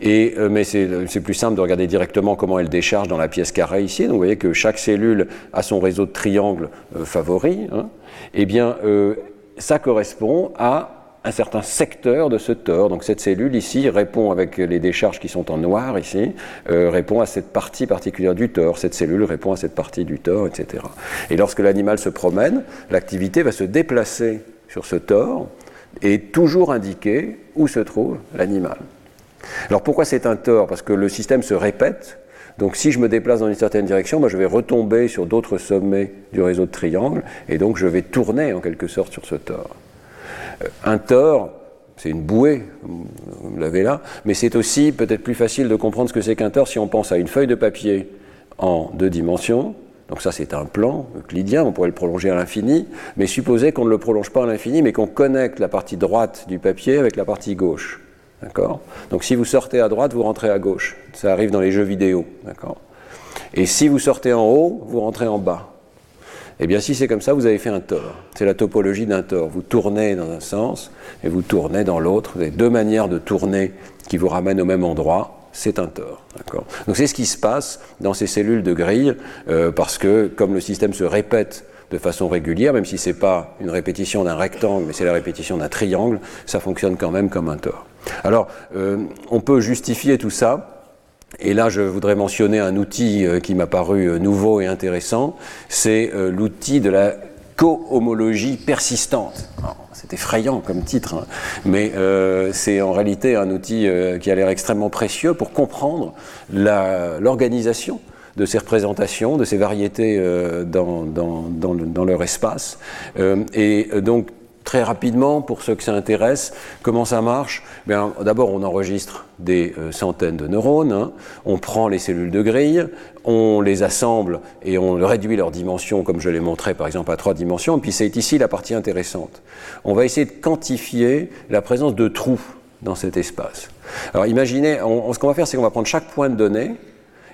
Euh, mais c'est plus simple de regarder directement comment elle décharge dans la pièce carrée ici. Donc vous voyez que chaque cellule a son réseau de triangles euh, favori. Hein. Eh bien, euh, ça correspond à un certain secteur de ce tore. Donc cette cellule ici répond avec les décharges qui sont en noir ici, répond à cette partie particulière du tore. Cette cellule répond à cette partie du tore, etc. Et lorsque l'animal se promène, l'activité va se déplacer sur ce tore et toujours indiquer où se trouve l'animal. Alors pourquoi c'est un tort? Parce que le système se répète. Donc si je me déplace dans une certaine direction, je vais retomber sur d'autres sommets du réseau de triangles, et donc je vais tourner en quelque sorte sur ce tort. Euh, un tort, c'est une bouée, vous l'avez là, mais c'est aussi peut-être plus facile de comprendre ce que c'est qu'un tort si on pense à une feuille de papier en deux dimensions, donc ça, c'est un plan euclidien, on pourrait le prolonger à l'infini, mais supposez qu'on ne le prolonge pas à l'infini, mais qu'on connecte la partie droite du papier avec la partie gauche. D'accord Donc si vous sortez à droite, vous rentrez à gauche. Ça arrive dans les jeux vidéo. D'accord Et si vous sortez en haut, vous rentrez en bas. Eh bien, si c'est comme ça, vous avez fait un tort. C'est la topologie d'un tort. Vous tournez dans un sens et vous tournez dans l'autre. Vous avez deux manières de tourner qui vous ramènent au même endroit c'est un tort. Donc c'est ce qui se passe dans ces cellules de grille, euh, parce que comme le système se répète de façon régulière, même si ce n'est pas une répétition d'un rectangle, mais c'est la répétition d'un triangle, ça fonctionne quand même comme un tort. Alors, euh, on peut justifier tout ça. Et là, je voudrais mentionner un outil euh, qui m'a paru nouveau et intéressant, c'est l'outil de la co-homologie persistante. C'est effrayant comme titre, hein. mais euh, c'est en réalité un outil euh, qui a l'air extrêmement précieux pour comprendre l'organisation de ces représentations, de ces variétés euh, dans, dans, dans, leur espace. et donc très rapidement, pour ceux que ça intéresse, comment ça marche? D'abord, on enregistre des euh, centaines de neurones, hein. on prend les cellules de grille, on les assemble et on réduit leur dimension, comme je l'ai montré par exemple à trois dimensions, et puis c'est ici la partie intéressante. On va essayer de quantifier la présence de trous dans cet espace. Alors imaginez, ce qu'on va faire, c'est qu'on va prendre chaque point de données,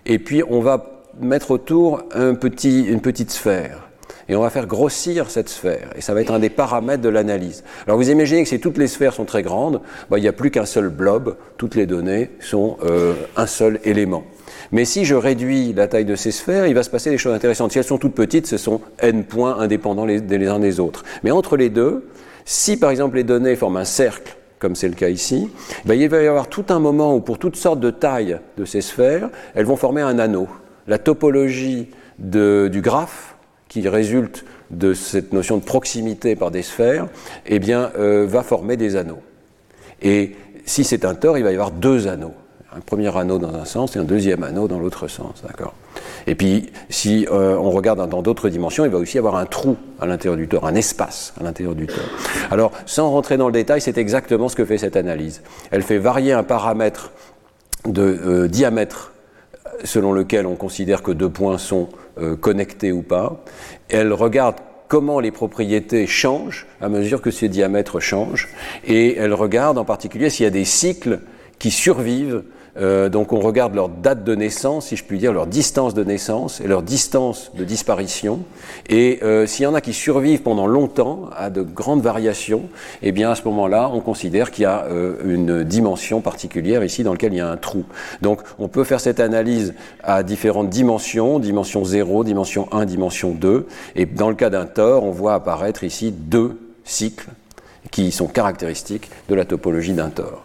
et puis on va mettre autour un petit, une petite sphère et on va faire grossir cette sphère. Et ça va être un des paramètres de l'analyse. Alors vous imaginez que si toutes les sphères sont très grandes, bah, il n'y a plus qu'un seul blob, toutes les données sont euh, un seul élément. Mais si je réduis la taille de ces sphères, il va se passer des choses intéressantes. Si elles sont toutes petites, ce sont n points indépendants les, uns des autres. Mais entre les deux, si par exemple les données forment un cercle, comme c'est le cas ici, bah, il va y avoir tout un moment où pour toutes sortes de tailles de ces sphères, elles vont former un anneau. La topologie du graphe qui résulte de cette notion de proximité par des sphères, eh bien, euh, va former des anneaux. Et si c'est un tore, il va y avoir deux anneaux. Un premier anneau dans un sens et un deuxième anneau dans l'autre sens. Et puis, si euh, on regarde dans d'autres dimensions, il va aussi y avoir un trou à l'intérieur du tore, un espace à l'intérieur du tore. Alors, sans rentrer dans le détail, c'est exactement ce que fait cette analyse. Elle fait varier un paramètre de euh, diamètre selon lequel on considère que deux points sont euh, connectés ou pas. Elle regarde comment les propriétés changent à mesure que ces diamètres changent, et elle regarde en particulier s'il y a des cycles qui survivent Euh, donc on regarde leur date de naissance, si je puis dire, leur distance de naissance et leur distance de disparition. Et euh, s'il y en a qui survivent pendant longtemps à de grandes variations, eh bien à ce moment-là, on considère qu'il y a euh, une dimension particulière ici dans laquelle il y a un trou. Donc on peut faire cette analyse à différentes dimensions, dimension 0, dimension 1, dimension 2. Et dans le cas d'un tort, on voit apparaître ici deux cycles qui sont caractéristiques de la topologie d'un tort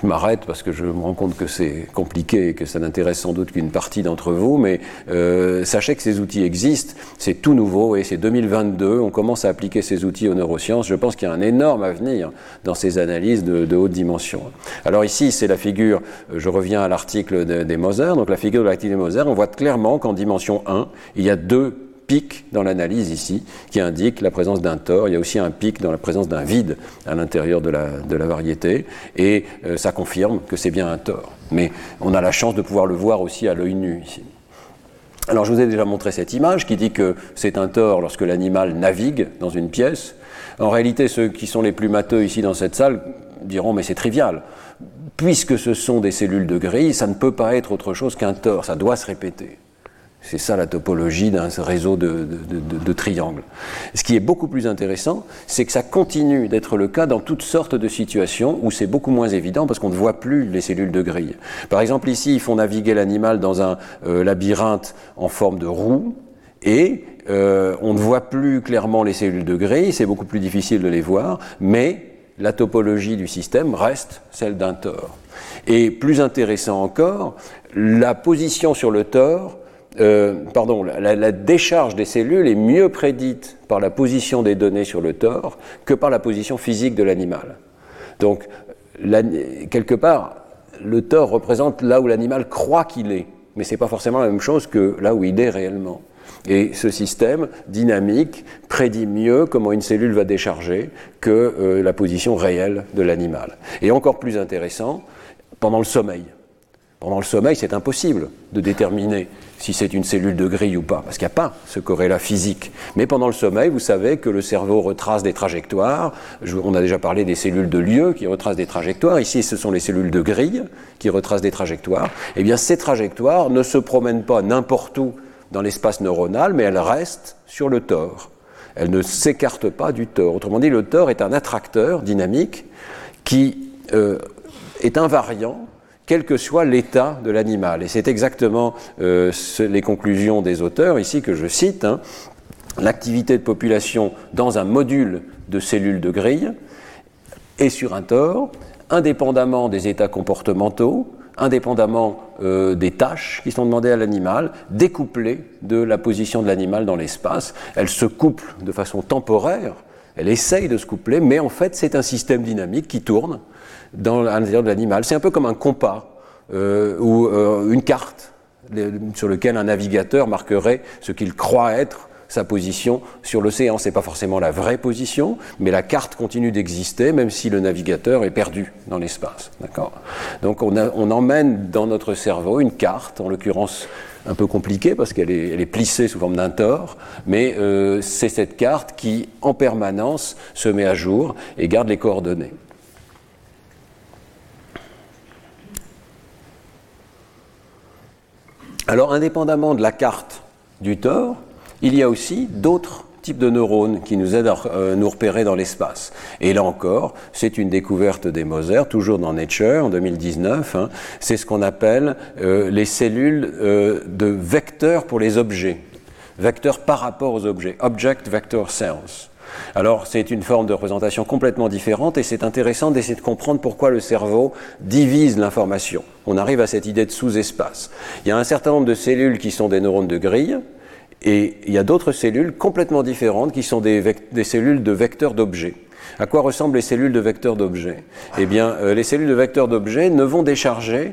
je m'arrête parce que je me rends compte que c'est compliqué et que ça n'intéresse sans doute qu'une partie d'entre vous, mais euh, sachez que ces outils existent, c'est tout nouveau et c'est 2022, on commence à appliquer ces outils aux neurosciences. Je pense qu'il y a un énorme avenir dans ces analyses de, haute dimension. Alors ici, c'est la figure, euh, je reviens à l'article des Moser, donc la figure de l'activité des Moser, on voit clairement qu'en dimension 1, il y a deux pic dans l'analyse ici, qui indique la présence d'un tort. Il y a aussi un pic dans la présence d'un vide à l'intérieur de la, variété, et euh, ça confirme que c'est bien un tort. Mais on a la chance de pouvoir le voir aussi à l'œil nu ici. Alors je vous ai déjà montré cette image qui dit que c'est un tort lorsque l'animal navigue dans une pièce. En réalité, ceux qui sont les plus matheux ici dans cette salle diront mais c'est trivial. Puisque ce sont des cellules de grille, ça ne peut pas être autre chose qu'un tort, ça doit se répéter. C'est ça la topologie d'un réseau de, triangles. Ce qui est beaucoup plus intéressant, c'est que ça continue d'être le cas dans toutes sortes de situations où c'est beaucoup moins évident parce qu'on ne voit plus les cellules de grille. Par exemple, ici, ils font naviguer l'animal dans un euh, labyrinthe en forme de roue et euh, on ne voit plus clairement les cellules de grille, c'est beaucoup plus difficile de les voir, mais la topologie du système reste celle d'un tore. Et plus intéressant encore, la position sur le tore euh, pardon, la, décharge des cellules est mieux prédite par la position des données sur le tore que par la position physique de l'animal. Donc, quelque part, le tort représente là où l'animal croit qu'il est, mais ce n'est pas forcément la même chose que là où il est réellement. Et ce système dynamique prédit mieux comment une cellule va décharger que euh, la position réelle de l'animal. Et encore plus intéressant, pendant le sommeil. Pendant le sommeil, c'est impossible de déterminer si c'est une cellule de grille ou pas, parce qu'il n'y a pas ce corrélat physique. Mais pendant le sommeil, vous savez que le cerveau retrace des trajectoires. on a déjà parlé des cellules de lieu qui retracent des trajectoires. Ici, ce sont les cellules de grille qui retracent des trajectoires. Eh bien, ces trajectoires ne se promènent pas n'importe où dans l'espace neuronal, mais elles restent sur le tore. Elles ne s'écartent pas du tore. Autrement dit, le tore est un attracteur dynamique qui euh, est invariant quel que soit l'état de l'animal. Et c'est exactement euh, les conclusions des auteurs ici que je cite. Hein. L'activité de population dans un module de cellules de grille est sur un tort, indépendamment des états comportementaux, indépendamment euh, des tâches qui sont demandées à l'animal, découplées de la position de l'animal dans l'espace. Elle se couple de façon temporaire, elle essaye de se coupler, mais en fait c'est un système dynamique qui tourne dans, l'intérieur de l'animal. C'est un peu comme un compas euh, ou euh, une carte sur lequel un navigateur marquerait ce qu'il croit être sa position sur l'océan. Ce n'est pas forcément la vraie position, mais la carte continue d'exister, même si le navigateur est perdu dans l'espace. Donc on, emmène dans notre cerveau une carte, en l'occurrence un peu compliquée parce qu'elle est, plissée sous forme d'un tore, mais euh, c'est cette carte qui, en permanence, se met à jour et garde les coordonnées. Alors, indépendamment de la carte du tort, il y a aussi d'autres types de neurones qui nous aident à euh, nous repérer dans l'espace. Et là encore, c'est une découverte des Moser, toujours dans Nature en 2019. Hein. c'est ce qu'on appelle euh, les cellules euh, de vecteurs pour les objets, vecteurs par rapport aux objets, object vector cells. Alors c'est une forme de représentation complètement différente et c'est intéressant d'essayer de comprendre pourquoi le cerveau divise l'information. On arrive à cette idée de sous-espace. Il y a un certain nombre de cellules qui sont des neurones de grille et il y a d'autres cellules complètement différentes qui sont des, cellules de vecteurs d'objets. À quoi ressemblent les cellules de vecteurs d'objets? Eh bien, euh, les cellules de vecteurs d'objets ne vont décharger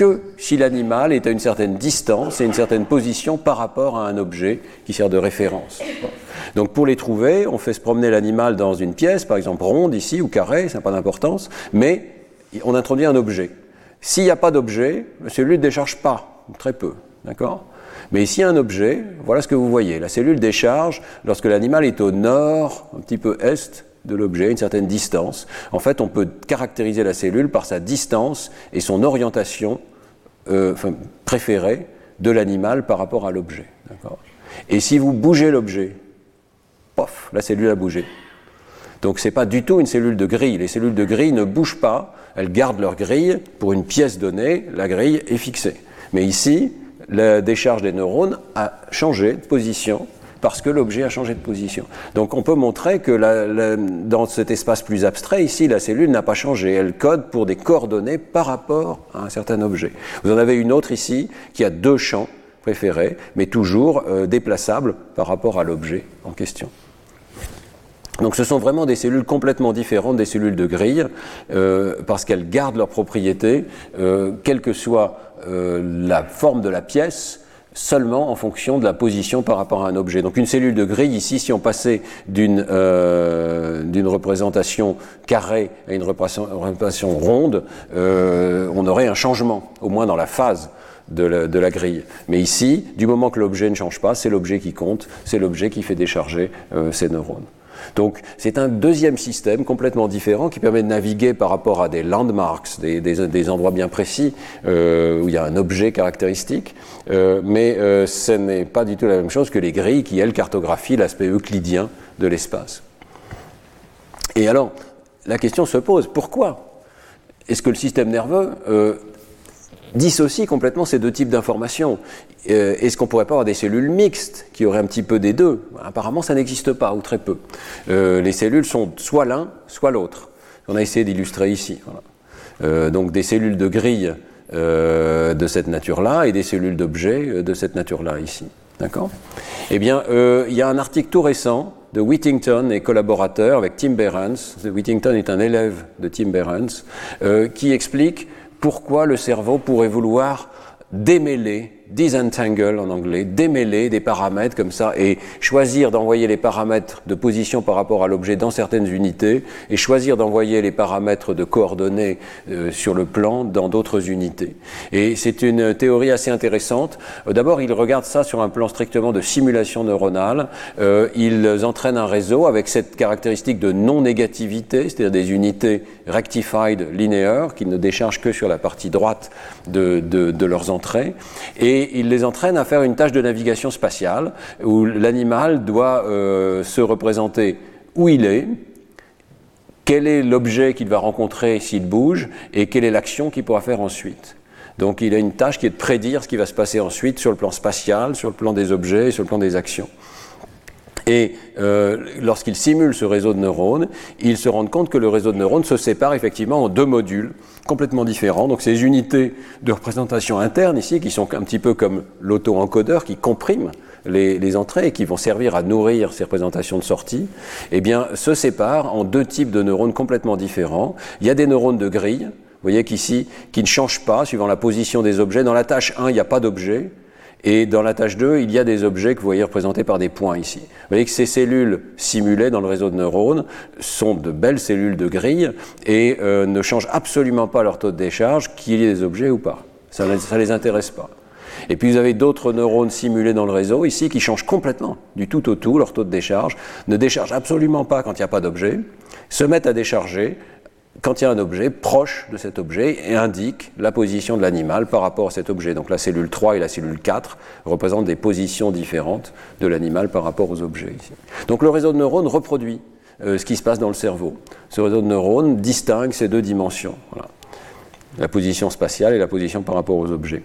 que si l'animal est à une certaine distance et une certaine position par rapport à un objet qui sert de référence. Donc pour les trouver, on fait se promener l'animal dans une pièce, par exemple ronde ici ou carrée, ça n'a pas d'importance, mais on introduit un objet. S'il n'y a pas d'objet, la cellule ne décharge pas, très peu. D'accord? Mais ici, un objet, voilà ce que vous voyez. La cellule décharge lorsque l'animal est au nord, un petit peu est de l'objet, une certaine distance. En fait, on peut caractériser la cellule par sa distance et son orientation euh, préférée de l'animal par rapport à l'objet. Et si vous bougez l'objet, pof, la cellule a bougé. Donc ce n'est pas du tout une cellule de grille. Les cellules de grille ne bougent pas, elles gardent leur grille. Pour une pièce donnée, la grille est fixée. Mais ici, la décharge des neurones a changé de position parce que l'objet a changé de position. Donc on peut montrer que dans cet espace plus abstrait, ici, la cellule n'a pas changé. Elle code pour des coordonnées par rapport à un certain objet. Vous en avez une autre ici qui a deux champs préférés, mais toujours euh, déplaçables par rapport à l'objet en question. Donc ce sont vraiment des cellules complètement différentes des cellules de grille, euh, parce qu'elles gardent leurs propriétés, euh, quelle que soit la forme de la pièce, seulement en fonction de la position par rapport à un objet. Donc une cellule de grille, ici, si on passait d'une euh, représentation carrée à une représentation ronde, euh, on aurait un changement, au moins dans la phase de la, grille. Mais ici, du moment que l'objet ne change pas, c'est l'objet qui compte, c'est l'objet qui fait décharger euh, ces neurones. Donc c'est un deuxième système complètement différent qui permet de naviguer par rapport à des landmarks, des, endroits bien précis euh, où il y a un objet caractéristique, euh, mais euh, ce n'est pas du tout la même chose que les grilles qui, elles, cartographient l'aspect euclidien de l'espace. Et alors, la question se pose, pourquoi? Est-ce que le système nerveux dissocie complètement ces deux types d'informations. Euh, est-ce qu'on pourrait pas avoir des cellules mixtes qui auraient un petit peu des deux? Apparemment, ça n'existe pas, ou très peu. Euh, les cellules sont soit l'un, soit l'autre. On a essayé d'illustrer ici. Euh, donc des cellules de grille de cette nature-là et des cellules d'objet de cette nature-là ici. D'accord? Eh bien, il y a un article tout récent de Whittington et collaborateurs avec Tim Behrens. Whittington est un élève de Tim Behrens qui explique pourquoi le cerveau pourrait vouloir démêler disentangle en anglais, démêler des paramètres comme ça et choisir d'envoyer les paramètres de position par rapport à l'objet dans certaines unités et choisir d'envoyer les paramètres de coordonnées euh, sur le plan dans d'autres unités. Et c'est une théorie assez intéressante. Euh, d'abord, ils regardent ça sur un plan strictement de simulation neuronale. Euh, ils entraînent un réseau avec cette caractéristique de non-négativité, c'est-à-dire des unités rectified linéaires qui ne déchargent que sur la partie droite de, de, leurs entrées. Et et il les entraîne à faire une tâche de navigation spatiale où l'animal doit euh, se représenter où il est, quel est l'objet qu'il va rencontrer s'il bouge et quelle est l'action qu'il pourra faire ensuite. Donc il a une tâche qui est de prédire ce qui va se passer ensuite sur le plan spatial, sur le plan des objets et sur le plan des actions. Et euh, lorsqu'il simule ce réseau de neurones, il se rend compte que le réseau de neurones se sépare effectivement en deux modules complètement différents. Donc ces unités de représentation interne ici, qui sont un petit peu comme l'auto-encodeur qui comprime les, entrées et qui vont servir à nourrir ces représentations de sortie, eh bien, se séparent en deux types de neurones complètement différents. Il y a des neurones de grille, vous voyez qu'ici, qui ne changent pas suivant la position des objets. Dans la tâche 1, il n'y a pas d'objet. Et dans la tâche 2, il y a des objets que vous voyez représentés par des points ici. Vous voyez que ces cellules simulées dans le réseau de neurones sont de belles cellules de grille et euh, ne changent absolument pas leur taux de décharge, qu'il y ait des objets ou pas. Ça ne les intéresse pas. Et puis vous avez d'autres neurones simulés dans le réseau ici qui changent complètement du tout au tout leur taux de décharge, ne déchargent absolument pas quand il n'y a pas d'objet, se mettent à décharger quand il y a un objet proche de cet objet et indique la position de l'animal par rapport à cet objet. Donc la cellule 3 et la cellule 4 représentent des positions différentes de l'animal par rapport aux objets. Donc le réseau de neurones reproduit euh, ce qui se passe dans le cerveau. Ce réseau de neurones distingue ces deux dimensions. La position spatiale et la position par rapport aux objets.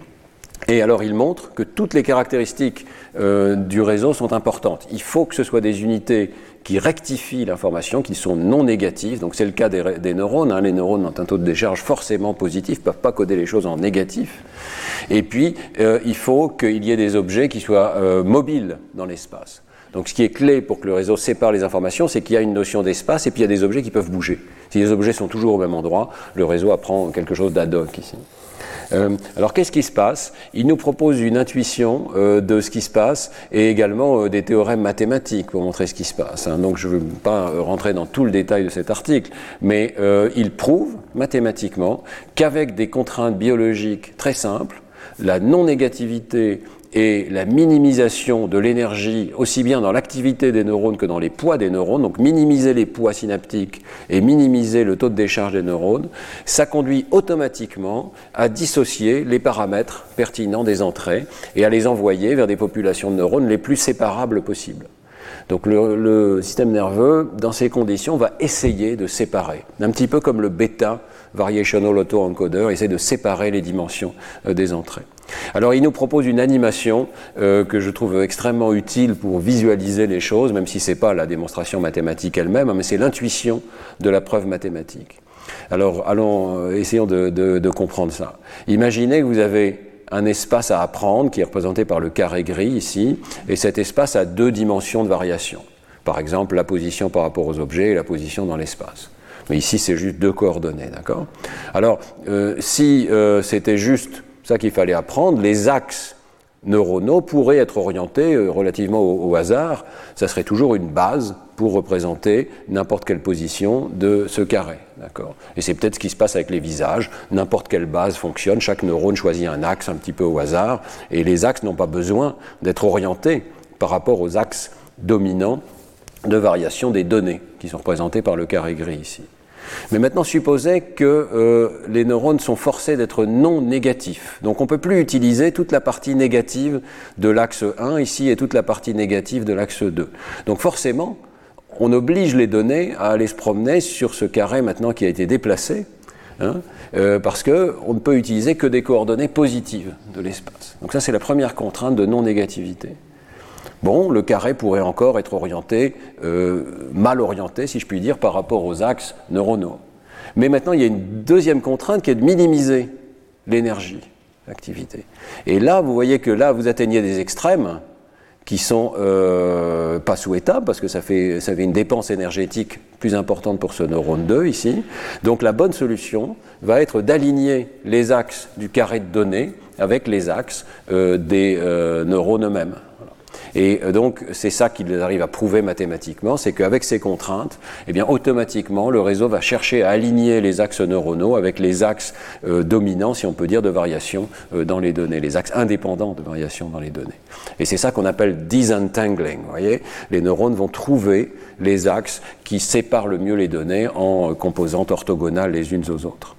Et alors il montre que toutes les caractéristiques euh, du réseau sont importantes. Il faut que ce soit des unités qui rectifient l'information, qui sont non négatives. Donc c'est le cas des, neurones. Hein. Les neurones ont un taux de décharge forcément positif, ne peuvent pas coder les choses en négatif. Et puis euh, il faut qu'il y ait des objets qui soient euh, mobiles dans l'espace. Donc ce qui est clé pour que le réseau sépare les informations, c'est qu'il y a une notion d'espace et puis il y a des objets qui peuvent bouger. Si les objets sont toujours au même endroit, le réseau apprend quelque chose d'ad hoc ici. Euh, alors qu'est-ce qui se passe? Il nous propose une intuition euh, de ce qui se passe et également euh, des théorèmes mathématiques pour montrer ce qui se passe. Hein. Donc je ne veux pas rentrer dans tout le détail de cet article, mais il prouve mathématiquement qu'avec des contraintes biologiques très simples, la non-négativité et la minimisation de l'énergie, aussi bien dans l'activité des neurones que dans les poids des neurones, donc minimiser les poids synaptiques et minimiser le taux de décharge des neurones, ça conduit automatiquement à dissocier les paramètres pertinents des entrées et à les envoyer vers des populations de neurones les plus séparables possibles. Donc le, système nerveux, dans ces conditions, va essayer de séparer, un petit peu comme le bêta variational auto-encoder, essaie de séparer les dimensions euh, des entrées. Alors il nous propose une animation euh, que je trouve extrêmement utile pour visualiser les choses, même si ce n'est pas la démonstration mathématique elle-même, mais c'est l'intuition de la preuve mathématique. Alors allons, euh, essayons de, comprendre ça. Imaginez que vous avez un espace à apprendre qui est représenté par le carré gris ici, et cet espace a deux dimensions de variation. Par exemple, la position par rapport aux objets et la position dans l'espace. Mais ici, c'est juste deux coordonnées, d'accord? Alors, euh, si c'était juste ça qu'il fallait apprendre. Les axes neuronaux pourraient être orientés euh, relativement au, hasard. Ça serait toujours une base pour représenter n'importe quelle position de ce carré. Et c'est peut-être ce qui se passe avec les visages. N'importe quelle base fonctionne. Chaque neurone choisit un axe un petit peu au hasard. Et les axes n'ont pas besoin d'être orientés par rapport aux axes dominants de variation des données qui sont représentés par le carré gris ici. Mais maintenant, supposez que euh, les neurones sont forcés d'être non négatifs. Donc on ne peut plus utiliser toute la partie négative de l'axe 1 ici et toute la partie négative de l'axe 2. Donc forcément, on oblige les données à aller se promener sur ce carré maintenant qui a été déplacé, hein, euh, parce qu'on ne peut utiliser que des coordonnées positives de l'espace. Donc ça, c'est la première contrainte de non-négativité. Le carré pourrait encore être orienté, euh, mal orienté, si je puis dire, par rapport aux axes neuronaux. Mais maintenant, il y a une deuxième contrainte qui est de minimiser l'énergie, l'activité. Et là, vous voyez que là, vous atteignez des extrêmes qui sont euh, pas souhaitables parce que ça fait, ça fait une dépense énergétique plus importante pour ce neurone 2 ici. Donc la bonne solution va être d'aligner les axes du carré de données avec les axes euh, des neurones eux-mêmes. Et euh, donc, c'est ça qu'ils arrivent à prouver mathématiquement, c'est qu'avec ces contraintes, eh bien, automatiquement, le réseau va chercher à aligner les axes neuronaux avec les axes euh, dominants, si on peut dire, de variation euh, dans les données, les axes indépendants de variation dans les données. Et c'est ça qu'on appelle disentangling. Vous voyez, les neurones vont trouver les axes qui séparent le mieux les données en composantes orthogonales les unes aux autres.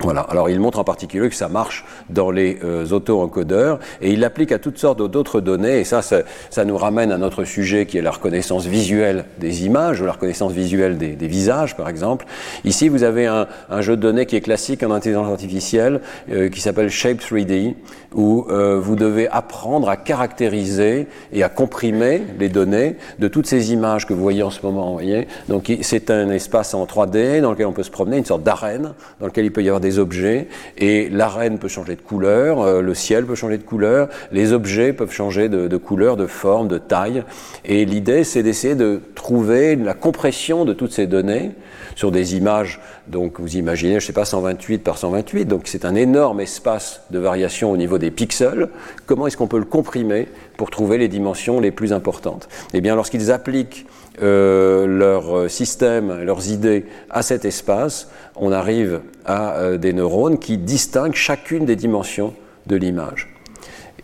Voilà. Alors il montre en particulier que ça marche dans les euh, auto-encodeurs et il l'applique à toutes sortes d'autres données et ça, ça, nous ramène à notre sujet qui est la reconnaissance visuelle des images ou la reconnaissance visuelle des, visages par exemple. Ici vous avez un, jeu de données qui est classique en intelligence artificielle euh, qui s'appelle Shape 3D où euh, vous devez apprendre à caractériser et à comprimer les données de toutes ces images que vous voyez en ce moment. Voyez Donc c'est un espace en 3D dans lequel on peut se promener, une sorte d'arène dans lequel il peut y avoir des objets et l'arène peut changer de couleur, euh, le ciel peut changer de couleur, les objets peuvent changer de, couleur, de forme, de taille. Et l'idée c'est d'essayer de trouver la compression de toutes ces données sur des images, donc vous imaginez, je sais pas, 128 par 128, donc c'est un énorme espace de variation au niveau des pixels. Comment est-ce qu'on peut le comprimer pour trouver les dimensions les plus importantes? Eh bien, lorsqu'ils appliquent euh, leur système, leurs idées à cet espace, on arrive à euh, des neurones qui distinguent chacune des dimensions de l'image.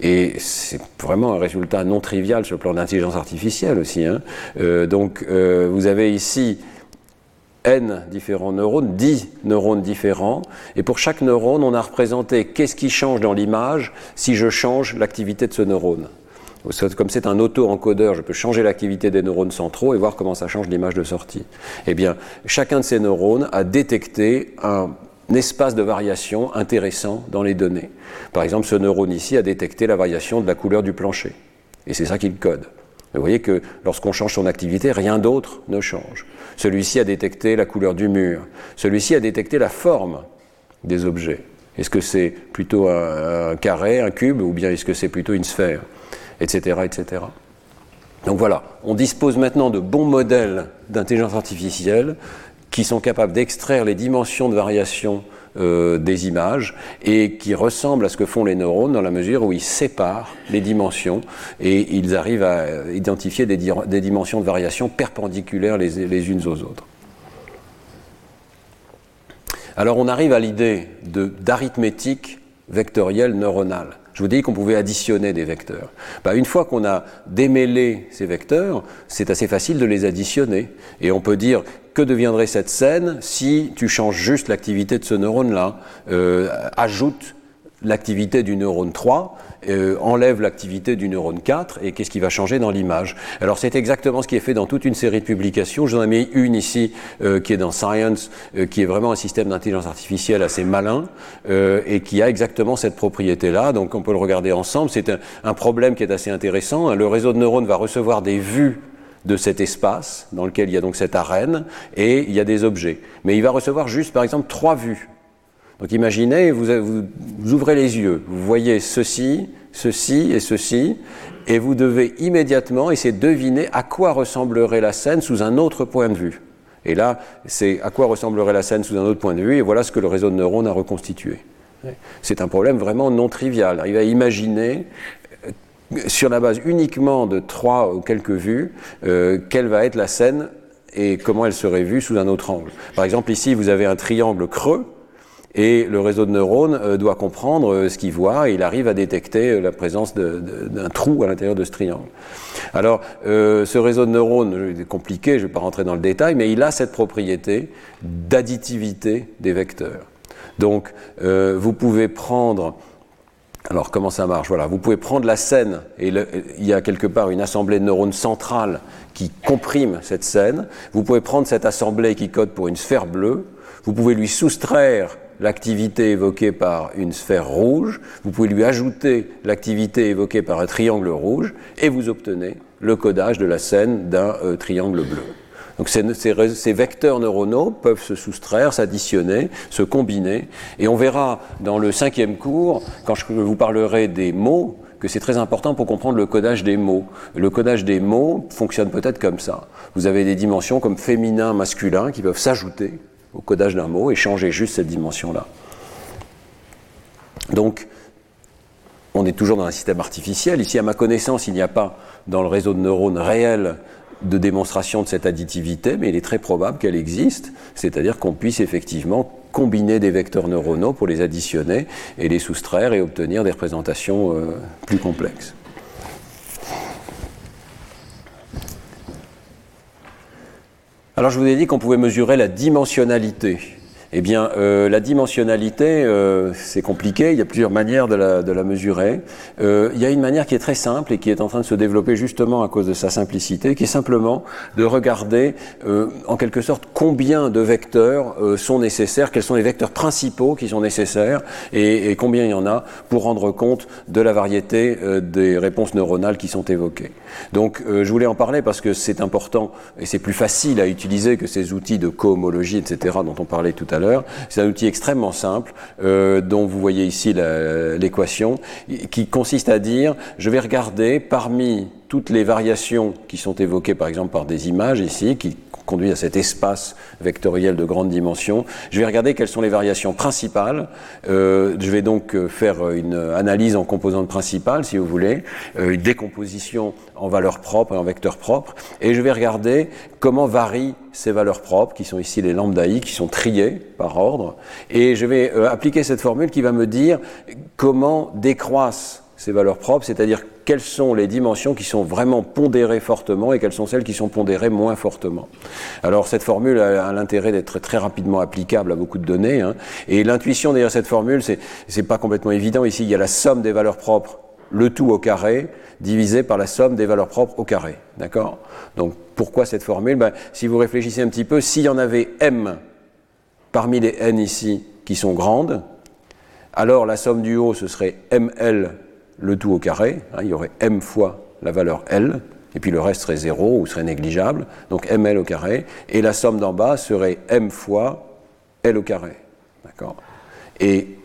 Et c'est vraiment un résultat non trivial sur le plan d'intelligence artificielle aussi. Hein. Euh, donc vous avez ici n différents neurones, 10 neurones différents, et pour chaque neurone, on a représenté qu'est-ce qui change dans l'image si je change l'activité de ce neurone. Comme c'est un auto-encodeur, je peux changer l'activité des neurones centraux et voir comment ça change l'image de sortie. Eh bien, chacun de ces neurones a détecté un espace de variation intéressant dans les données. Par exemple, ce neurone ici a détecté la variation de la couleur du plancher. Et c'est ça qu'il code. Vous voyez que lorsqu'on change son activité, rien d'autre ne change. Celui-ci a détecté la couleur du mur. Celui-ci a détecté la forme des objets. Est-ce que c'est plutôt un, carré, un cube, ou bien est-ce que c'est plutôt une sphère? Etc. etc. Donc voilà, on dispose maintenant de bons modèles d'intelligence artificielle qui sont capables d'extraire les dimensions de variation euh, des images et qui ressemblent à ce que font les neurones dans la mesure où ils séparent les dimensions et ils arrivent à identifier des, dimensions de variation perpendiculaires les, unes aux autres. Alors on arrive à l'idée d'arithmétique vectorielle neuronale. Je vous dis qu'on pouvait additionner des vecteurs. Bah, une fois qu'on a démêlé ces vecteurs, c'est assez facile de les additionner. Et on peut dire que deviendrait cette scène si tu changes juste l'activité de ce neurone-là, euh, ajoute l'activité du neurone 3, euh, enlève l'activité du neurone 4 et qu'est-ce qui va changer dans l'image? Alors c'est exactement ce qui est fait dans toute une série de publications. J'en ai mis une ici euh, qui est dans Science, euh, qui est vraiment un système d'intelligence artificielle assez malin et qui a exactement cette propriété-là. Donc on peut le regarder ensemble. C'est un, un, problème qui est assez intéressant. Le réseau de neurones va recevoir des vues de cet espace dans lequel il y a donc cette arène et il y a des objets. Mais il va recevoir juste par exemple trois vues donc imaginez, vous, vous, ouvrez les yeux, vous voyez ceci, ceci et ceci, et vous devez immédiatement essayer de deviner à quoi ressemblerait la scène sous un autre point de vue. Et là, c'est à quoi ressemblerait la scène sous un autre point de vue, et voilà ce que le réseau de neurones a reconstitué. C'est un problème vraiment non trivial. Il va imaginer, euh, sur la base uniquement de trois ou quelques vues, euh, quelle va être la scène et comment elle serait vue sous un autre angle. Par exemple, ici, vous avez un triangle creux, et le réseau de neurones euh, doit comprendre euh, ce qu'il voit et il arrive à détecter euh, la présence d'un trou à l'intérieur de ce triangle. Alors, ce réseau de neurones, c'est compliqué, je ne vais pas rentrer dans le détail, mais il a cette propriété d'additivité des vecteurs. Donc, vous pouvez prendre alors comment ça marche? Voilà, vous pouvez prendre la scène et il y a quelque part une assemblée de neurones centrale qui comprime cette scène. Vous pouvez prendre cette assemblée qui code pour une sphère bleue. Vous pouvez lui soustraire l'activité évoquée par une sphère rouge, vous pouvez lui ajouter l'activité évoquée par un triangle rouge, et vous obtenez le codage de la scène d'un euh, triangle bleu. Donc ces, vecteurs neuronaux peuvent se soustraire, s'additionner, se combiner, et on verra dans le cinquième cours, quand je vous parlerai des mots, que c'est très important pour comprendre le codage des mots. Le codage des mots fonctionne peut-être comme ça. Vous avez des dimensions comme féminin, masculin qui peuvent s'ajouter au codage d'un mot et changer juste cette dimension-là. Donc, on est toujours dans un système artificiel. Ici, à ma connaissance, il n'y a pas dans le réseau de neurones réel de démonstration de cette additivité, mais il est très probable qu'elle existe, c'est-à-dire qu'on puisse effectivement combiner des vecteurs neuronaux pour les additionner et les soustraire et obtenir des représentations euh, plus complexes. Alors je vous ai dit qu'on pouvait mesurer la dimensionnalité eh bien, euh, la dimensionnalité, euh, c'est compliqué, il y a plusieurs manières de la, de la mesurer. Euh, il y a une manière qui est très simple et qui est en train de se développer justement à cause de sa simplicité, qui est simplement de regarder euh, en quelque sorte combien de vecteurs euh, sont nécessaires, quels sont les vecteurs principaux qui sont nécessaires et, et combien il y en a pour rendre compte de la variété des réponses neuronales qui sont évoquées. Donc je voulais en parler parce que c'est important et c'est plus facile à utiliser que ces outils de cohomologie, etc., dont on parlait tout à l'heure c'est un outil extrêmement simple euh, dont vous voyez ici l'équation qui consiste à dire je vais regarder parmi toutes les variations qui sont évoquées par exemple par des images ici, qui conduit à cet espace vectoriel de grande dimension. Je vais regarder quelles sont les variations principales. Euh, je vais donc euh, faire une analyse en composantes principales, si vous voulez, euh, une décomposition en valeurs propres et en vecteurs propres, et je vais regarder comment varient ces valeurs propres, qui sont ici les lambda qui sont triées par ordre, et je vais appliquer cette formule qui va me dire comment décroissent ces valeurs propres, c'est-à-dire quelles sont les dimensions qui sont vraiment pondérées fortement et quelles sont celles qui sont pondérées moins fortement. Alors cette formule a, l'intérêt d'être très rapidement applicable à beaucoup de données, hein. et l'intuition derrière cette formule, c'est, pas complètement évident. Ici, il y a la somme des valeurs propres, le tout au carré, divisé par la somme des valeurs propres au carré. D'accord? Donc pourquoi cette formule? Ben, Si vous réfléchissez un petit peu, s'il y en avait m parmi les n ici qui sont grandes, alors la somme du haut, ce serait ml le tout au carré, hein, il y aurait m fois la valeur L, et puis le reste serait 0 ou serait négligeable, donc ml au carré, et la somme d'en bas serait m fois L au carré. Et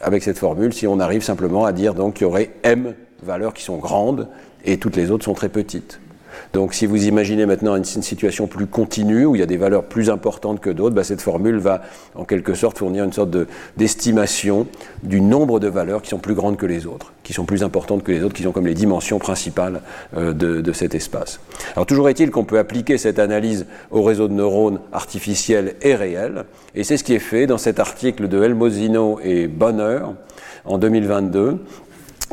avec cette formule, si on arrive simplement à dire donc qu'il y aurait m valeurs qui sont grandes et toutes les autres sont très petites. Donc si vous imaginez maintenant une, situation plus continue, où il y a des valeurs plus importantes que d'autres, bah, cette formule va en quelque sorte fournir une sorte d'estimation du nombre de valeurs qui sont plus grandes que les autres, qui sont plus importantes que les autres, qui sont comme les dimensions principales euh, de, cet espace. Alors toujours est-il qu'on peut appliquer cette analyse au réseau de neurones artificiels et réels, et c'est ce qui est fait dans cet article de Elmosino et Bonheur en 2022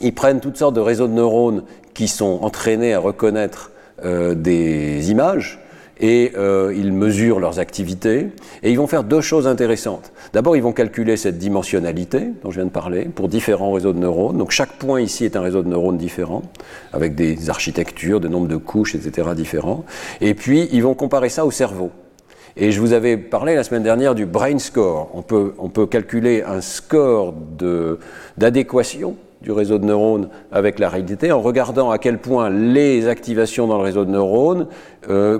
ils prennent toutes sortes de réseaux de neurones qui sont entraînés à reconnaître des images et euh, ils mesurent leurs activités et ils vont faire deux choses intéressantes. D'abord, ils vont calculer cette dimensionnalité dont je viens de parler pour différents réseaux de neurones. Donc chaque point ici est un réseau de neurones différent avec des architectures, des nombres de couches, etc. différents. Et puis, ils vont comparer ça au cerveau. Et je vous avais parlé la semaine dernière du brain score. On peut, on peut calculer un score d'adéquation du réseau de neurones avec la réalité en regardant à quel point les activations dans le réseau de neurones, euh,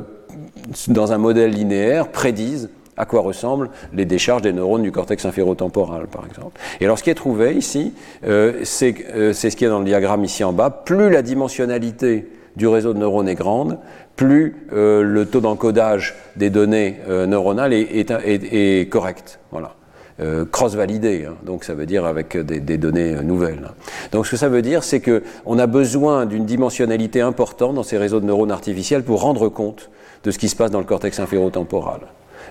dans un modèle linéaire, prédisent à quoi ressemblent les décharges des neurones du cortex inférotemporal, par exemple. Et alors, ce qui est trouvé ici, euh, euh, c'est ce qui est dans le diagramme ici en bas. Plus la dimensionnalité du réseau de neurones est grande, plus le taux d'encodage des données neuronales est, correct. Voilà. Euh, cross-validé, hein. donc ça veut dire avec des, données nouvelles. Donc ce que ça veut dire, c'est qu'on a besoin d'une dimensionnalité importante dans ces réseaux de neurones artificiels pour rendre compte de ce qui se passe dans le cortex inférotemporal.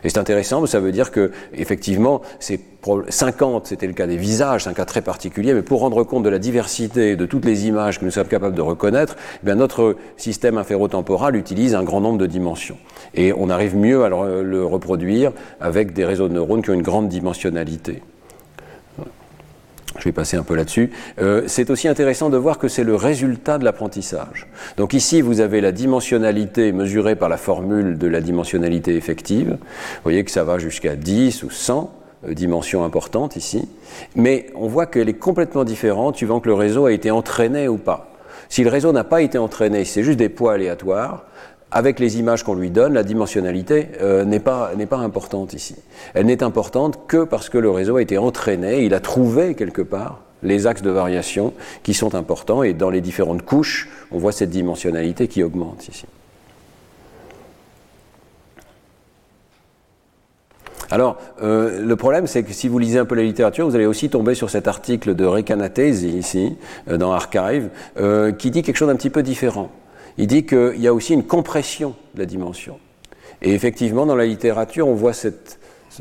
Et c'est intéressant, mais ça veut dire que, effectivement, c'est 50, c'était le cas des visages, c'est un cas très particulier, mais pour rendre compte de la diversité de toutes les images que nous sommes capables de reconnaître, eh bien notre système inférotemporal utilise un grand nombre de dimensions. Et on arrive mieux à le reproduire avec des réseaux de neurones qui ont une grande dimensionnalité. Je vais passer un peu là-dessus. Euh, c'est aussi intéressant de voir que c'est le résultat de l'apprentissage. Donc ici, vous avez la dimensionnalité mesurée par la formule de la dimensionnalité effective. Vous voyez que ça va jusqu'à 10 ou 100 euh, dimensions importantes ici. Mais on voit qu'elle est complètement différente suivant que le réseau a été entraîné ou pas. Si le réseau n'a pas été entraîné, c'est juste des poids aléatoires, avec les images qu'on lui donne, la dimensionnalité euh, n'est pas, pas importante ici. Elle n'est importante que parce que le réseau a été entraîné, il a trouvé quelque part les axes de variation qui sont importants et dans les différentes couches, on voit cette dimensionnalité qui augmente ici. Alors, euh, le problème, c'est que si vous lisez un peu la littérature, vous allez aussi tomber sur cet article de Recanatesi, ici, euh, dans Archive, qui dit quelque chose d'un petit peu différent il dit qu'il y a aussi une compression de la dimension. Et effectivement, dans la littérature, on voit cette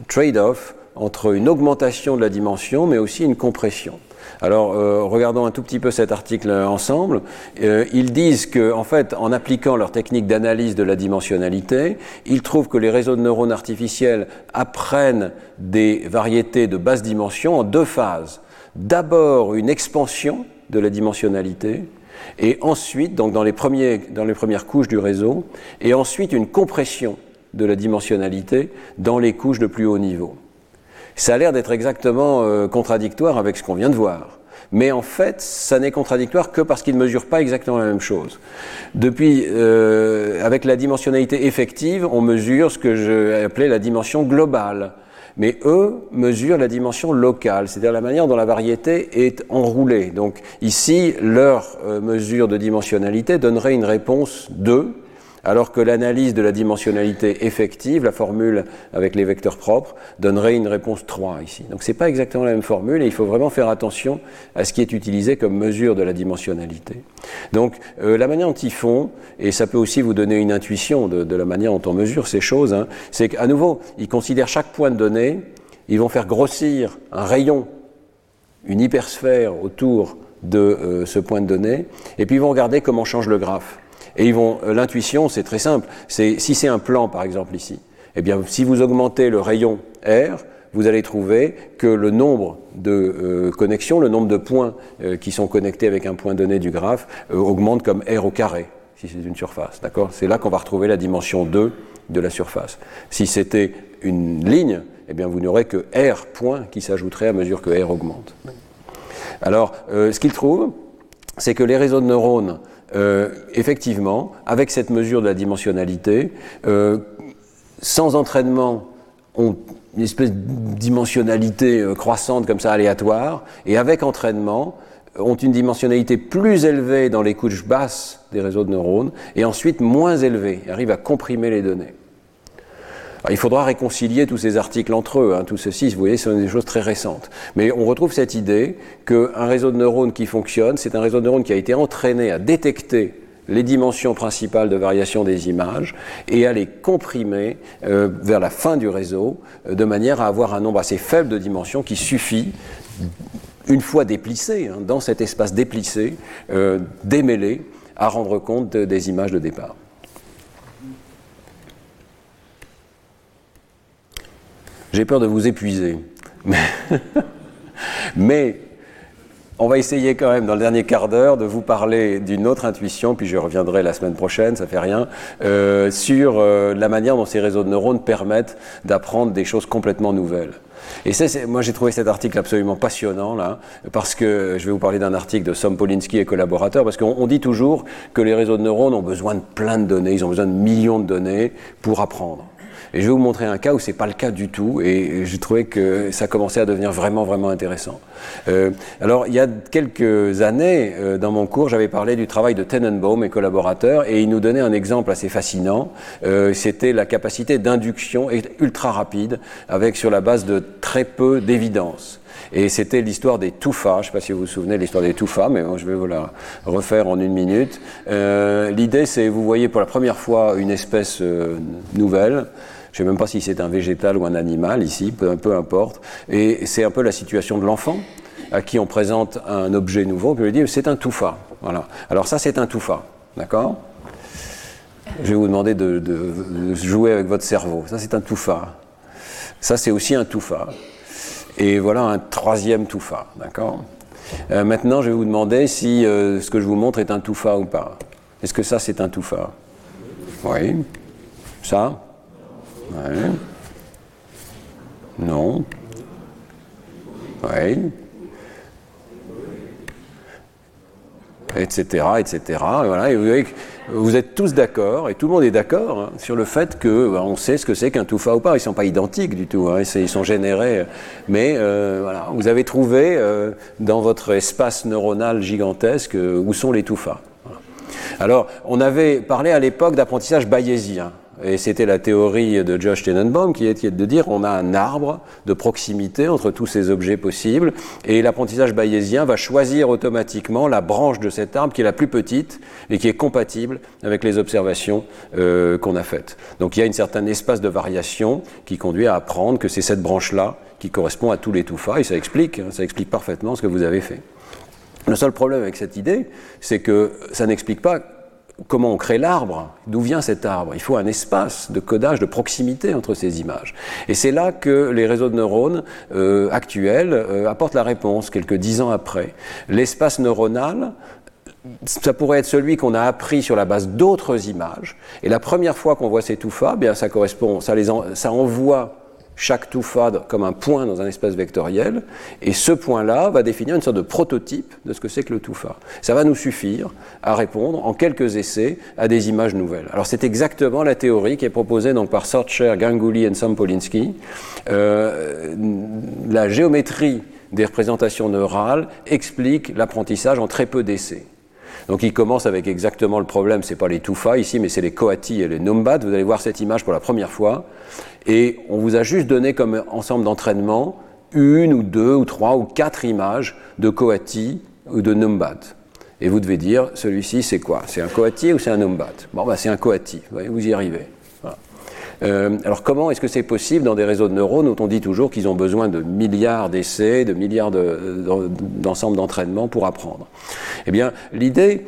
trade-off entre une augmentation de la dimension, mais aussi une compression. Alors, euh, regardons un tout petit peu cet article ensemble. Euh, ils disent que, en fait, en appliquant leur technique d'analyse de la dimensionnalité, ils trouvent que les réseaux de neurones artificiels apprennent des variétés de basse dimension en deux phases. D'abord, une expansion de la dimensionnalité, et ensuite, donc dans les, premières couches du réseau, et ensuite une compression de la dimensionnalité dans les couches de plus haut niveau. Ça a l'air d'être exactement euh, contradictoire avec ce qu'on vient de voir. Mais en fait, ça n'est contradictoire que parce qu'ils ne mesurent pas exactement la même chose. Depuis, euh, avec la dimensionnalité effective, on mesure ce que j'ai appelé la dimension globale mais eux mesurent la dimension locale, c'est-à-dire la manière dont la variété est enroulée. Donc ici, leur euh, mesure de dimensionnalité donnerait une réponse 2, alors que l'analyse de la dimensionnalité effective, la formule avec les vecteurs propres, donnerait une réponse 3 ici. Donc ce n'est pas exactement la même formule et il faut vraiment faire attention à ce qui est utilisé comme mesure de la dimensionnalité. Donc euh, la manière dont ils font, et ça peut aussi vous donner une intuition de, la manière dont on mesure ces choses, hein, c'est qu'à nouveau, ils considèrent chaque point de données, ils vont faire grossir un rayon, une hypersphère autour de euh, ce point de données, et puis ils vont regarder comment change le graphe. Et ils vont, euh, l'intuition, c'est très simple. C'est, si c'est un plan, par exemple, ici, eh bien, si vous augmentez le rayon R, vous allez trouver que le nombre de euh, connexions, le nombre de points euh, qui sont connectés avec un point donné du graphe, augmente comme R au carré, si c'est une surface. D'accord? C'est là qu'on va retrouver la dimension 2 de la surface. Si c'était une ligne, eh bien, vous n'aurez que R point qui s'ajouterait à mesure que R augmente. Alors, ce qu'ils trouvent, c'est que les réseaux de neurones euh, effectivement, avec cette mesure de la dimensionnalité, euh, sans entraînement, ont une espèce de dimensionnalité euh, croissante comme ça, aléatoire, et avec entraînement, ont une dimensionnalité plus élevée dans les couches basses des réseaux de neurones, et ensuite moins élevée, arrivent à comprimer les données il faudra réconcilier tous ces articles entre eux. Hein, tout ceci, vous voyez, ce sont des choses très récentes. Mais on retrouve cette idée qu'un réseau de neurones qui fonctionne, c'est un réseau de neurones qui a été entraîné à détecter les dimensions principales de variation des images et à les comprimer euh, vers la fin du réseau euh, de manière à avoir un nombre assez faible de dimensions qui suffit une fois déplissé, hein, dans cet espace déplissé, euh, démêlé, à rendre compte des images de départ. J'ai peur de vous épuiser. Mais, on va essayer quand même dans le dernier quart d'heure de vous parler d'une autre intuition, puis je reviendrai la semaine prochaine, ça fait rien, euh, sur euh, la manière dont ces réseaux de neurones permettent d'apprendre des choses complètement nouvelles. Et moi j'ai trouvé cet article absolument passionnant là, parce que je vais vous parler d'un article de Sompolinski et collaborateurs, parce qu'on dit toujours que les réseaux de neurones ont besoin de plein de données, ils ont besoin de millions de données pour apprendre. Et je vais vous montrer un cas où c'est pas le cas du tout, et j'ai trouvé que ça commençait à devenir vraiment, vraiment intéressant. Euh, alors, il y a quelques années, euh, dans mon cours, j'avais parlé du travail de Tenenbaum et collaborateurs, et il nous donnait un exemple assez fascinant. Euh, C'était la capacité d'induction ultra rapide, avec sur la base de très peu d'évidence. Et c'était l'histoire des touffas. Je ne sais pas si vous vous souvenez de l'histoire des touffas, mais je vais vous la refaire en une minute. L'idée, c'est vous voyez pour la première fois une espèce nouvelle. Je ne sais même pas si c'est un végétal ou un animal ici, peu, importe. Et c'est un peu la situation de l'enfant à qui on présente un objet nouveau, on lui dit c'est un touffa. Voilà. Alors ça, c'est un touffa. D'accord? Je vais vous demander de, jouer avec votre cerveau. Ça, c'est un touffa. Ça, c'est aussi un touffa. Et voilà un troisième touffa. D'accord? Euh, Maintenant, je vais vous demander si euh, ce que je vous montre est un touffa ou pas. Est-ce que ça, c'est un touffa? Oui. Ça? Non. Oui. Etc. Etc. Voilà. Vous êtes tous d'accord, et tout le monde est d'accord, hein, sur le fait que bah, on sait ce que c'est qu'un toufa ou pas. Ils ne sont pas identiques du tout, hein, ils sont générés. Mais euh, voilà, vous avez trouvé euh, dans votre espace neuronal gigantesque euh, où sont les touffas. Alors, on avait parlé à l'époque d'apprentissage bayésien. Et c'était la théorie de Josh Tenenbaum qui est de dire on a un arbre de proximité entre tous ces objets possibles et l'apprentissage bayésien va choisir automatiquement la branche de cet arbre qui est la plus petite et qui est compatible avec les observations euh, qu'on a faites. Donc il y a une certaine espace de variation qui conduit à apprendre que c'est cette branche-là qui correspond à tous les touffas et ça explique, hein, ça explique parfaitement ce que vous avez fait. Le seul problème avec cette idée, c'est que ça n'explique pas comment on crée l'arbre, d'où vient cet arbre. Il faut un espace de codage, de proximité entre ces images. Et c'est là que les réseaux de neurones euh, actuels euh, apportent la réponse, quelques dix ans après. L'espace neuronal, ça pourrait être celui qu'on a appris sur la base d'autres images. Et la première fois qu'on voit ces touffas, bien ça correspond, ça, les ça envoie chaque toufa comme un point dans un espace vectoriel, et ce point-là va définir une sorte de prototype de ce que c'est que le toufa. Ça va nous suffire à répondre en quelques essais à des images nouvelles. Alors c'est exactement la théorie qui est proposée donc par Sorcher, Ganguly et Sampolinski. Euh, la géométrie des représentations neurales explique l'apprentissage en très peu d'essais. Donc il commence avec exactement le problème, c'est pas les toufa ici, mais c'est les coati et les numbat. Vous allez voir cette image pour la première fois. Et on vous a juste donné comme ensemble d'entraînement une ou deux ou trois ou quatre images de coati ou de numbat. Et vous devez dire, celui-ci c'est quoi? C'est un coati ou c'est un numbat? Bon, bah, c'est un coati, vous, y arrivez. Euh, alors comment est-ce que c'est possible dans des réseaux de neurones où on dit toujours qu'ils ont besoin de milliards d'essais, de milliards d'ensembles d'entraînements pour apprendre? Eh bien, l'idée,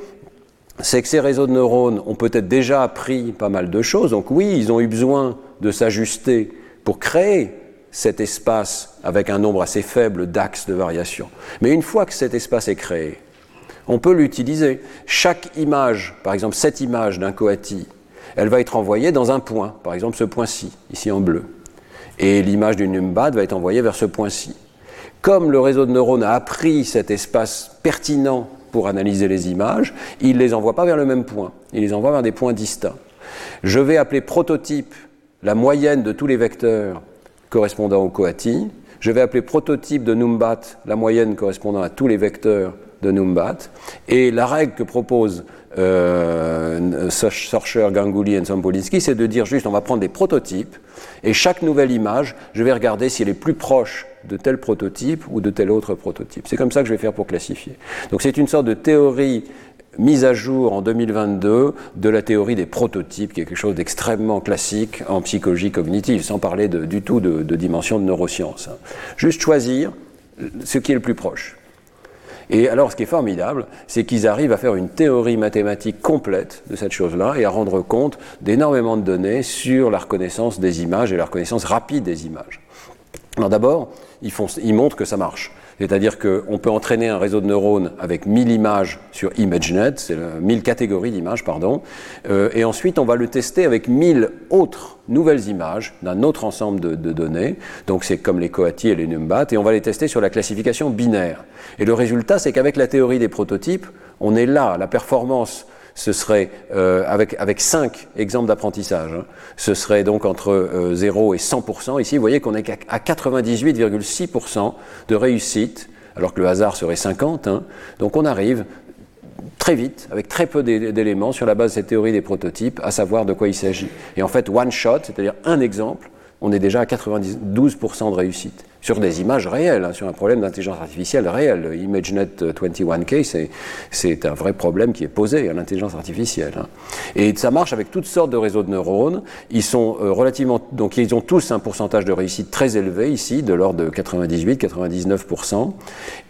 c'est que ces réseaux de neurones ont peut-être déjà appris pas mal de choses. Donc oui, ils ont eu besoin de s'ajuster pour créer cet espace avec un nombre assez faible d'axes de variation. Mais une fois que cet espace est créé, on peut l'utiliser. Chaque image, par exemple cette image d'un coati, elle va être envoyée dans un point, par exemple ce point-ci, ici en bleu. Et l'image du numbat va être envoyée vers ce point-ci. Comme le réseau de neurones a appris cet espace pertinent pour analyser les images, il ne les envoie pas vers le même point, il les envoie vers des points distincts. Je vais appeler prototype la moyenne de tous les vecteurs correspondant au coati. Je vais appeler prototype de Numbat la moyenne correspondant à tous les vecteurs de Numbat. Et la règle que propose euh, Sorcher, Ganguly et Sampolinski, c'est de dire juste on va prendre des prototypes et chaque nouvelle image, je vais regarder si elle est plus proche de tel prototype ou de tel autre prototype. C'est comme ça que je vais faire pour classifier. Donc c'est une sorte de théorie mise à jour en 2022 de la théorie des prototypes, qui est quelque chose d'extrêmement classique en psychologie cognitive, sans parler du tout de, de, dimension de neurosciences. Juste choisir ce qui est le plus proche. Et alors, ce qui est formidable, c'est qu'ils arrivent à faire une théorie mathématique complète de cette chose-là et à rendre compte d'énormément de données sur la reconnaissance des images et la reconnaissance rapide des images. Alors d'abord, ils, ils montrent que ça marche. C'est-à-dire qu'on peut entraîner un réseau de neurones avec 1000 images sur ImageNet, c'est 1000 catégories d'images, pardon, euh, et ensuite on va le tester avec 1000 autres nouvelles images d'un autre ensemble de, de données, donc c'est comme les Coati et les NumBat, et on va les tester sur la classification binaire. Et le résultat, c'est qu'avec la théorie des prototypes, on est là, la performance ce serait euh, avec, avec 5 exemples d'apprentissage, hein, ce serait donc entre euh, 0 et 100%. Ici, vous voyez qu'on est à 98,6% de réussite, alors que le hasard serait 50. Hein. Donc on arrive très vite, avec très peu d'éléments, sur la base de cette théorie des prototypes, à savoir de quoi il s'agit. Et en fait, one shot, c'est-à-dire un exemple, on est déjà à 92% de réussite sur des images réelles, hein, sur un problème d'intelligence artificielle réelle. ImageNet 21K, c'est un vrai problème qui est posé à l'intelligence artificielle. Hein. Et ça marche avec toutes sortes de réseaux de neurones. Ils sont euh, relativement, donc ils ont tous un pourcentage de réussite très élevé ici, de l'ordre de 98-99%.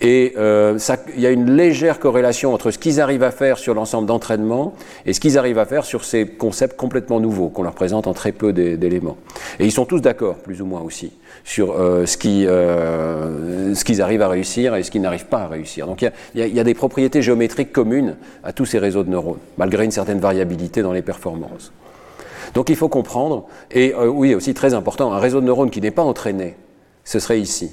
Et euh, il y a une légère corrélation entre ce qu'ils arrivent à faire sur l'ensemble d'entraînement et ce qu'ils arrivent à faire sur ces concepts complètement nouveaux qu'on leur présente en très peu d'éléments. Et ils sont tous d'accord, plus ou moins aussi, sur euh, euh, ce qu'ils arrivent à réussir et ce qu'ils n'arrivent pas à réussir. Donc il y, a, des propriétés géométriques communes à tous ces réseaux de neurones, malgré une certaine variabilité dans les performances. Donc il faut comprendre, et euh, oui, aussi très important, un réseau de neurones qui n'est pas entraîné, ce serait ici.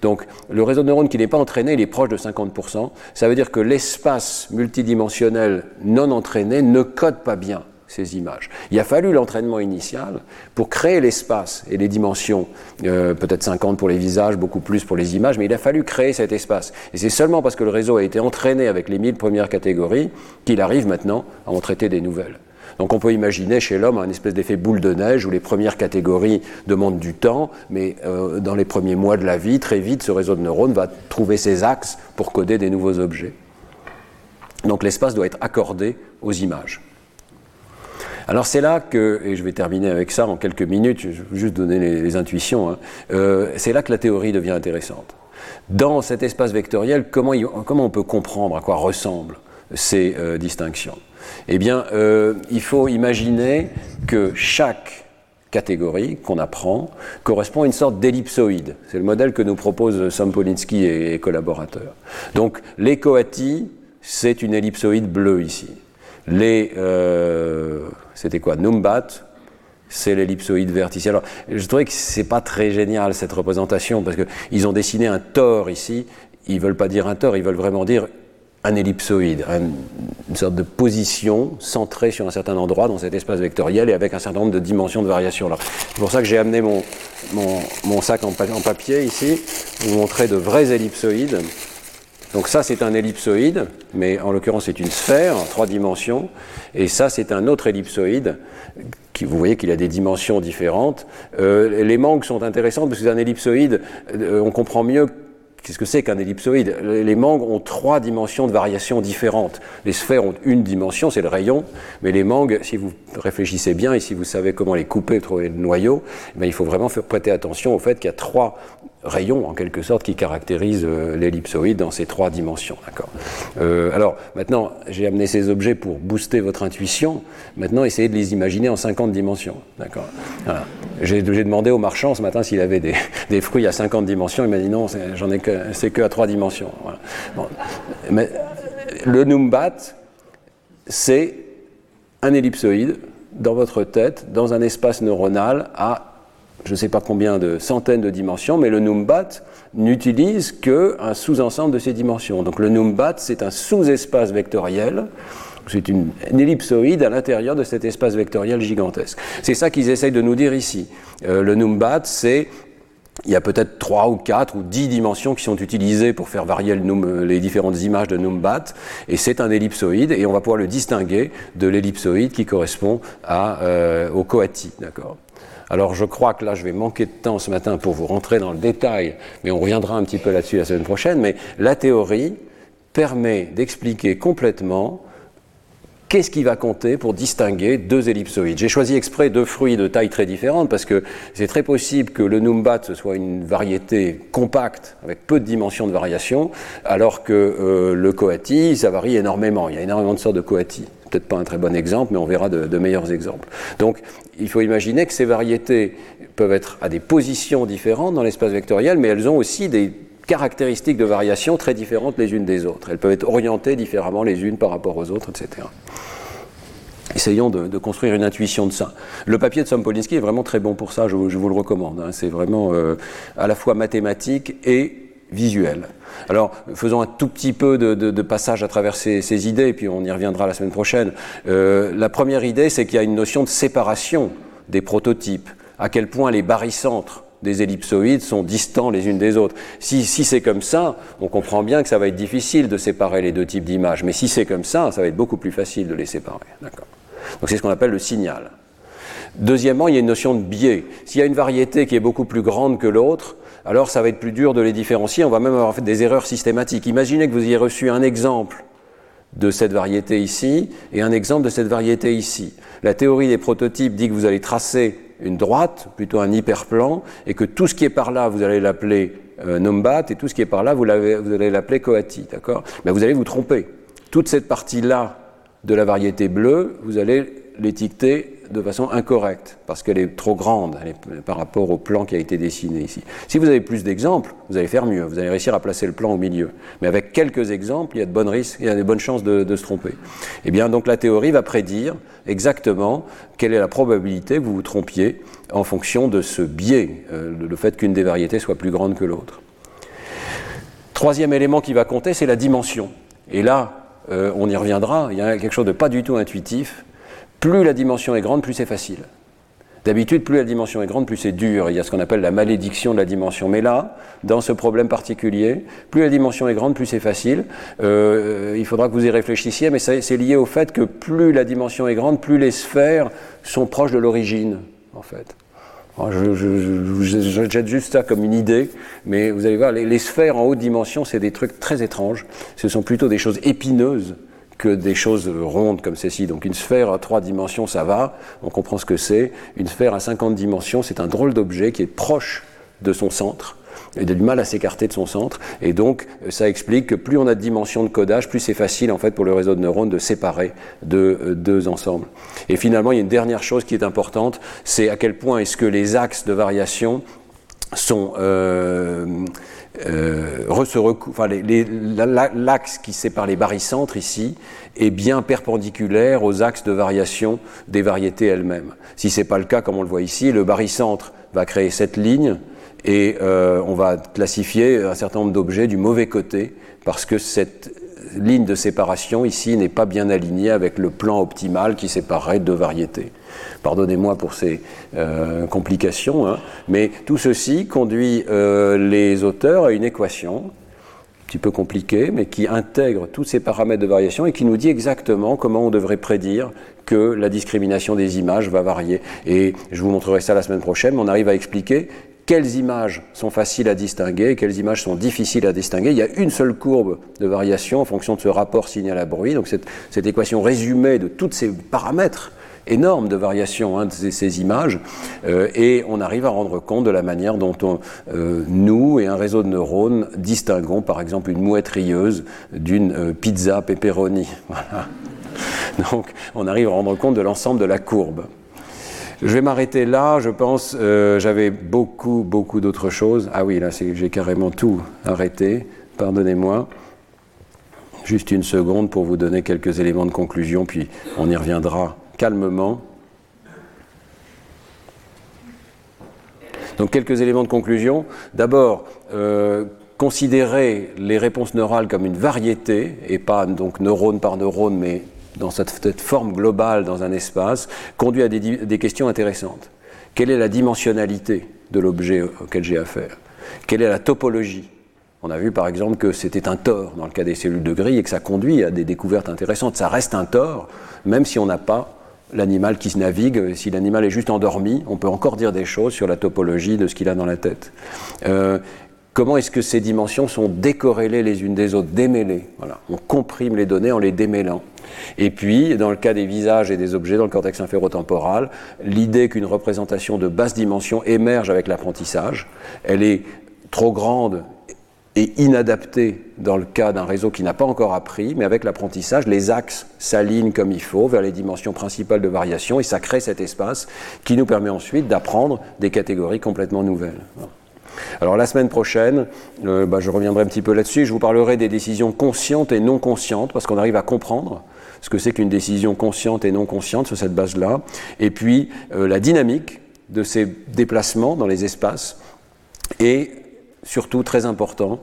Donc le réseau de neurones qui n'est pas entraîné, il est proche de 50%. Ça veut dire que l'espace multidimensionnel non entraîné ne code pas bien Il a fallu l'entraînement initial pour créer l'espace et les dimensions, euh, peut-être 50 pour les visages, beaucoup plus pour les images, mais il a fallu créer cet espace. Et c'est seulement parce que le réseau a été entraîné avec les 1000 premières catégories qu'il arrive maintenant à en traiter des nouvelles. Donc on peut imaginer chez l'homme un espèce d'effet boule de neige où les premières catégories demandent du temps, mais euh, dans les premiers mois de la vie, très vite, ce réseau de neurones va trouver ses axes pour coder des nouveaux objets. Donc l'espace doit être accordé aux images. Alors c'est là que, et je vais terminer avec ça en quelques minutes, je vais juste donner les, intuitions, hein, euh, c'est là que la théorie devient intéressante. Dans cet espace vectoriel, comment, on peut comprendre à quoi ressemblent ces euh, distinctions? Eh bien, euh, il faut imaginer que chaque catégorie qu'on apprend correspond à une sorte d'ellipsoïde. C'est le modèle que nous propose Sompolinski et, et collaborateurs. Donc, l'écoatie, c'est une ellipsoïde bleue ici. Les, c'était quoi Numbat, c'est l'ellipsoïde verticelle. Alors, je trouvais que c'est pas très génial cette représentation parce qu'ils ont dessiné un tore ici. Ils veulent pas dire un tore, ils veulent vraiment dire un ellipsoïde, une sorte de position centrée sur un certain endroit dans cet espace vectoriel et avec un certain nombre de dimensions de variation. C'est pour ça que j'ai amené mon, mon, sac en, en, papier ici, pour vous montrer de vrais ellipsoïdes. Donc ça, c'est un ellipsoïde, mais en l'occurrence, c'est une sphère en trois dimensions. Et ça, c'est un autre ellipsoïde. Qui, vous voyez qu'il a des dimensions différentes. Euh, les manques sont intéressantes parce que un ellipsoïde, euh, on comprend mieux Qu'est-ce que c'est qu'un ellipsoïde Les mangues ont trois dimensions de variation différentes. Les sphères ont une dimension, c'est le rayon, mais les mangues, si vous réfléchissez bien et si vous savez comment les couper, trouver le noyau, eh il faut vraiment faire prêter attention au fait qu'il y a trois rayons, en quelque sorte, qui caractérisent euh, l'ellipsoïde dans ces trois dimensions. D'accord? Euh, alors, maintenant, j'ai amené ces objets pour booster votre intuition. Maintenant, essayez de les imaginer en 50 dimensions. D'accord? J'ai demandé au marchand ce matin s'il avait des, fruits à 50 dimensions. Il m'a dit non, j'en ai que, c'est que à 3 dimensions. Mais le Numbat, c'est un ellipsoïde dans votre tête, dans un espace neuronal à je ne sais pas combien de centaines de dimensions, mais le Numbat n'utilise qu'un sous-ensemble de ces dimensions. Donc le Numbat, c'est un sous-espace vectoriel, c'est une, ellipsoïde à l'intérieur de cet espace vectoriel gigantesque. C'est ça qu'ils essayent de nous dire ici. Euh, le Numbat, c'est il y a peut-être trois ou quatre ou dix dimensions qui sont utilisées pour faire varier le les différentes images de Numbat, et c'est un ellipsoïde, et on va pouvoir le distinguer de l'ellipsoïde qui correspond euh, au coati, d'accord? Alors je crois que là, je vais manquer de temps ce matin pour vous rentrer dans le détail, mais on reviendra un petit peu là-dessus la semaine prochaine. Mais la théorie permet d'expliquer complètement qu'est-ce qui va compter pour distinguer deux ellipsoïdes J'ai choisi exprès deux fruits de taille très différente parce que c'est très possible que le numbat ce soit une variété compacte avec peu de dimensions de variation, alors que euh, le coati, ça varie énormément. Il y a énormément de sortes de coati. Peut-être pas un très bon exemple, mais on verra de, meilleurs exemples. Donc, il faut imaginer que ces variétés peuvent être à des positions différentes dans l'espace vectoriel, mais elles ont aussi des caractéristiques de variation très différentes les unes des autres. Elles peuvent être orientées différemment les unes par rapport aux autres, etc. Essayons de, construire une intuition de ça. Le papier de Sompolinski est vraiment très bon pour ça, je, vous le recommande. Hein. C'est vraiment euh, à la fois mathématique et visuel. Alors, faisons un tout petit peu de, passage à travers ces, idées, puis on y reviendra la semaine prochaine. Euh, la première idée, c'est qu'il y a une notion de séparation des prototypes. À quel point les barycentres des ellipsoïdes sont distants les unes des autres. Si, c'est comme ça, on comprend bien que ça va être difficile de séparer les deux types d'images. Mais si c'est comme ça, ça va être beaucoup plus facile de les séparer. Donc c'est ce qu'on appelle le signal. Deuxièmement, il y a une notion de biais. S'il y a une variété qui est beaucoup plus grande que l'autre, alors ça va être plus dur de les différencier. On va même avoir fait des erreurs systématiques. Imaginez que vous ayez reçu un exemple de cette variété ici et un exemple de cette variété ici. La théorie des prototypes dit que vous allez tracer une droite, plutôt un hyperplan, et que tout ce qui est par là, vous allez l'appeler euh, Numbat, et tout ce qui est par là, vous, allez l'appeler Coati, d'accord? Mais vous allez vous tromper. Toute cette partie-là de la variété bleue, vous allez l'étiqueter de façon incorrecte, parce qu'elle est trop grande par rapport au plan qui a été dessiné ici. Si vous avez plus d'exemples, vous allez faire mieux, vous allez réussir à placer le plan au milieu. Mais avec quelques exemples, il y a de bonnes risques, il y a de bonnes chances de, se tromper. Et eh bien, donc la théorie va prédire exactement quelle est la probabilité que vous vous trompiez en fonction de ce biais, euh, le fait qu'une des variétés soit plus grande que l'autre. Troisième élément qui va compter, c'est la dimension. Et là, euh, on y reviendra, il y a quelque chose de pas du tout intuitif, plus la dimension est grande, plus c'est facile. D'habitude, plus la dimension est grande, plus c'est dur. Il y a ce qu'on appelle la malédiction de la dimension. Mais là, dans ce problème particulier, plus la dimension est grande, plus c'est facile. Euh, il faudra que vous y réfléchissiez, mais c'est lié au fait que plus la dimension est grande, plus les sphères sont proches de l'origine, en fait. je, jette juste ça comme une idée, mais vous allez voir, les sphères en haute dimension, c'est des trucs très étranges. Ce sont plutôt des choses épineuses que des choses rondes comme ceci. Donc une sphère à trois dimensions, ça va, on comprend ce que c'est. Une sphère à 50 dimensions, c'est un drôle d'objet qui est proche de son centre et a du mal à s'écarter de son centre. Et donc, ça explique que plus on a de dimensions de codage, plus c'est facile en fait pour le réseau de neurones de séparer deux, euh, deux ensembles. Et finalement, il y a une dernière chose qui est importante, c'est à quel point est-ce que les axes de variation sont euh, euh, l'axe qui sépare les barycentres ici est bien perpendiculaire aux axes de variation des variétés elles-mêmes. Si ce n'est pas le cas, comme on le voit ici, le barycentre va créer cette ligne et euh, on va classifier un certain nombre d'objets du mauvais côté parce que cette ligne de séparation ici n'est pas bien alignée avec le plan optimal qui séparerait deux variétés. Pardonnez-moi pour ces euh, complications, hein, mais tout ceci conduit euh, les auteurs à une équation un petit peu compliquée, mais qui intègre tous ces paramètres de variation et qui nous dit exactement comment on devrait prédire que la discrimination des images va varier. Et je vous montrerai ça la semaine prochaine, mais on arrive à expliquer quelles images sont faciles à distinguer et quelles images sont difficiles à distinguer. Il y a une seule courbe de variation en fonction de ce rapport signal à bruit. Donc cette, cette équation résumée de tous ces paramètres énormes de variation hein, de ces, images euh, et on arrive à rendre compte de la manière dont on, euh, nous et un réseau de neurones distinguons par exemple une mouette rieuse d'une euh, pizza pepperoni. Donc on arrive à rendre compte de l'ensemble de la courbe. Je vais m'arrêter là, je pense, j'avais beaucoup, beaucoup d'autres choses. Ah oui, là, j'ai carrément tout arrêté, pardonnez-moi. Juste une seconde pour vous donner quelques éléments de conclusion, puis on y reviendra calmement. Donc quelques éléments de conclusion. D'abord, euh, considérer les réponses neurales comme une variété, et pas donc neurone par neurone, mais dans cette, forme globale dans un espace, conduit à des, questions intéressantes. Quelle est la dimensionnalité de l'objet auquel j'ai affaire? Quelle est la topologie? On a vu par exemple que c'était un tort dans le cas des cellules de grille et que ça conduit à des découvertes intéressantes. Ça reste un tort, même si on n'a pas l'animal qui se navigue. Si l'animal est juste endormi, on peut encore dire des choses sur la topologie de ce qu'il a dans la tête. Euh, comment est-ce que ces dimensions sont décorrélées les unes des autres, démêlées? Voilà. On comprime les données en les démêlant. Et puis, dans le cas des visages et des objets dans le cortex inférotemporal, l'idée qu'une représentation de basse dimension émerge avec l'apprentissage, elle est trop grande et inadaptée dans le cas d'un réseau qui n'a pas encore appris, mais avec l'apprentissage, les axes s'alignent comme il faut vers les dimensions principales de variation et ça crée cet espace qui nous permet ensuite d'apprendre des catégories complètement nouvelles. Alors la semaine prochaine, euh, bah, je reviendrai un petit peu là-dessus, je vous parlerai des décisions conscientes et non conscientes, parce qu'on arrive à comprendre ce que c'est qu'une décision consciente et non consciente sur cette base-là, et puis euh, la dynamique de ces déplacements dans les espaces, et surtout très important,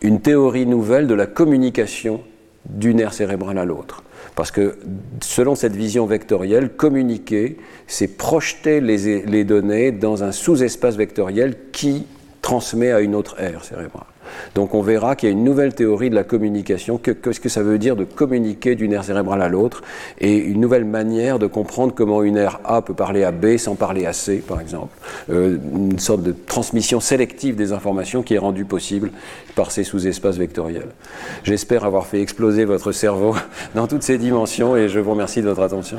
une théorie nouvelle de la communication du nerf cérébral à l'autre. Parce que selon cette vision vectorielle, communiquer, c'est projeter les, les, données dans un sous-espace vectoriel qui transmet à une autre aire cérébrale. Donc on verra qu'il y a une nouvelle théorie de la communication, qu'est-ce que ça veut dire de communiquer d'une aire cérébrale à l'autre, et une nouvelle manière de comprendre comment une aire A peut parler à B sans parler à C, par exemple. Euh, une sorte de transmission sélective des informations qui est rendue possible par ces sous-espaces vectoriels. J'espère avoir fait exploser votre cerveau dans toutes ces dimensions, et je vous remercie de votre attention.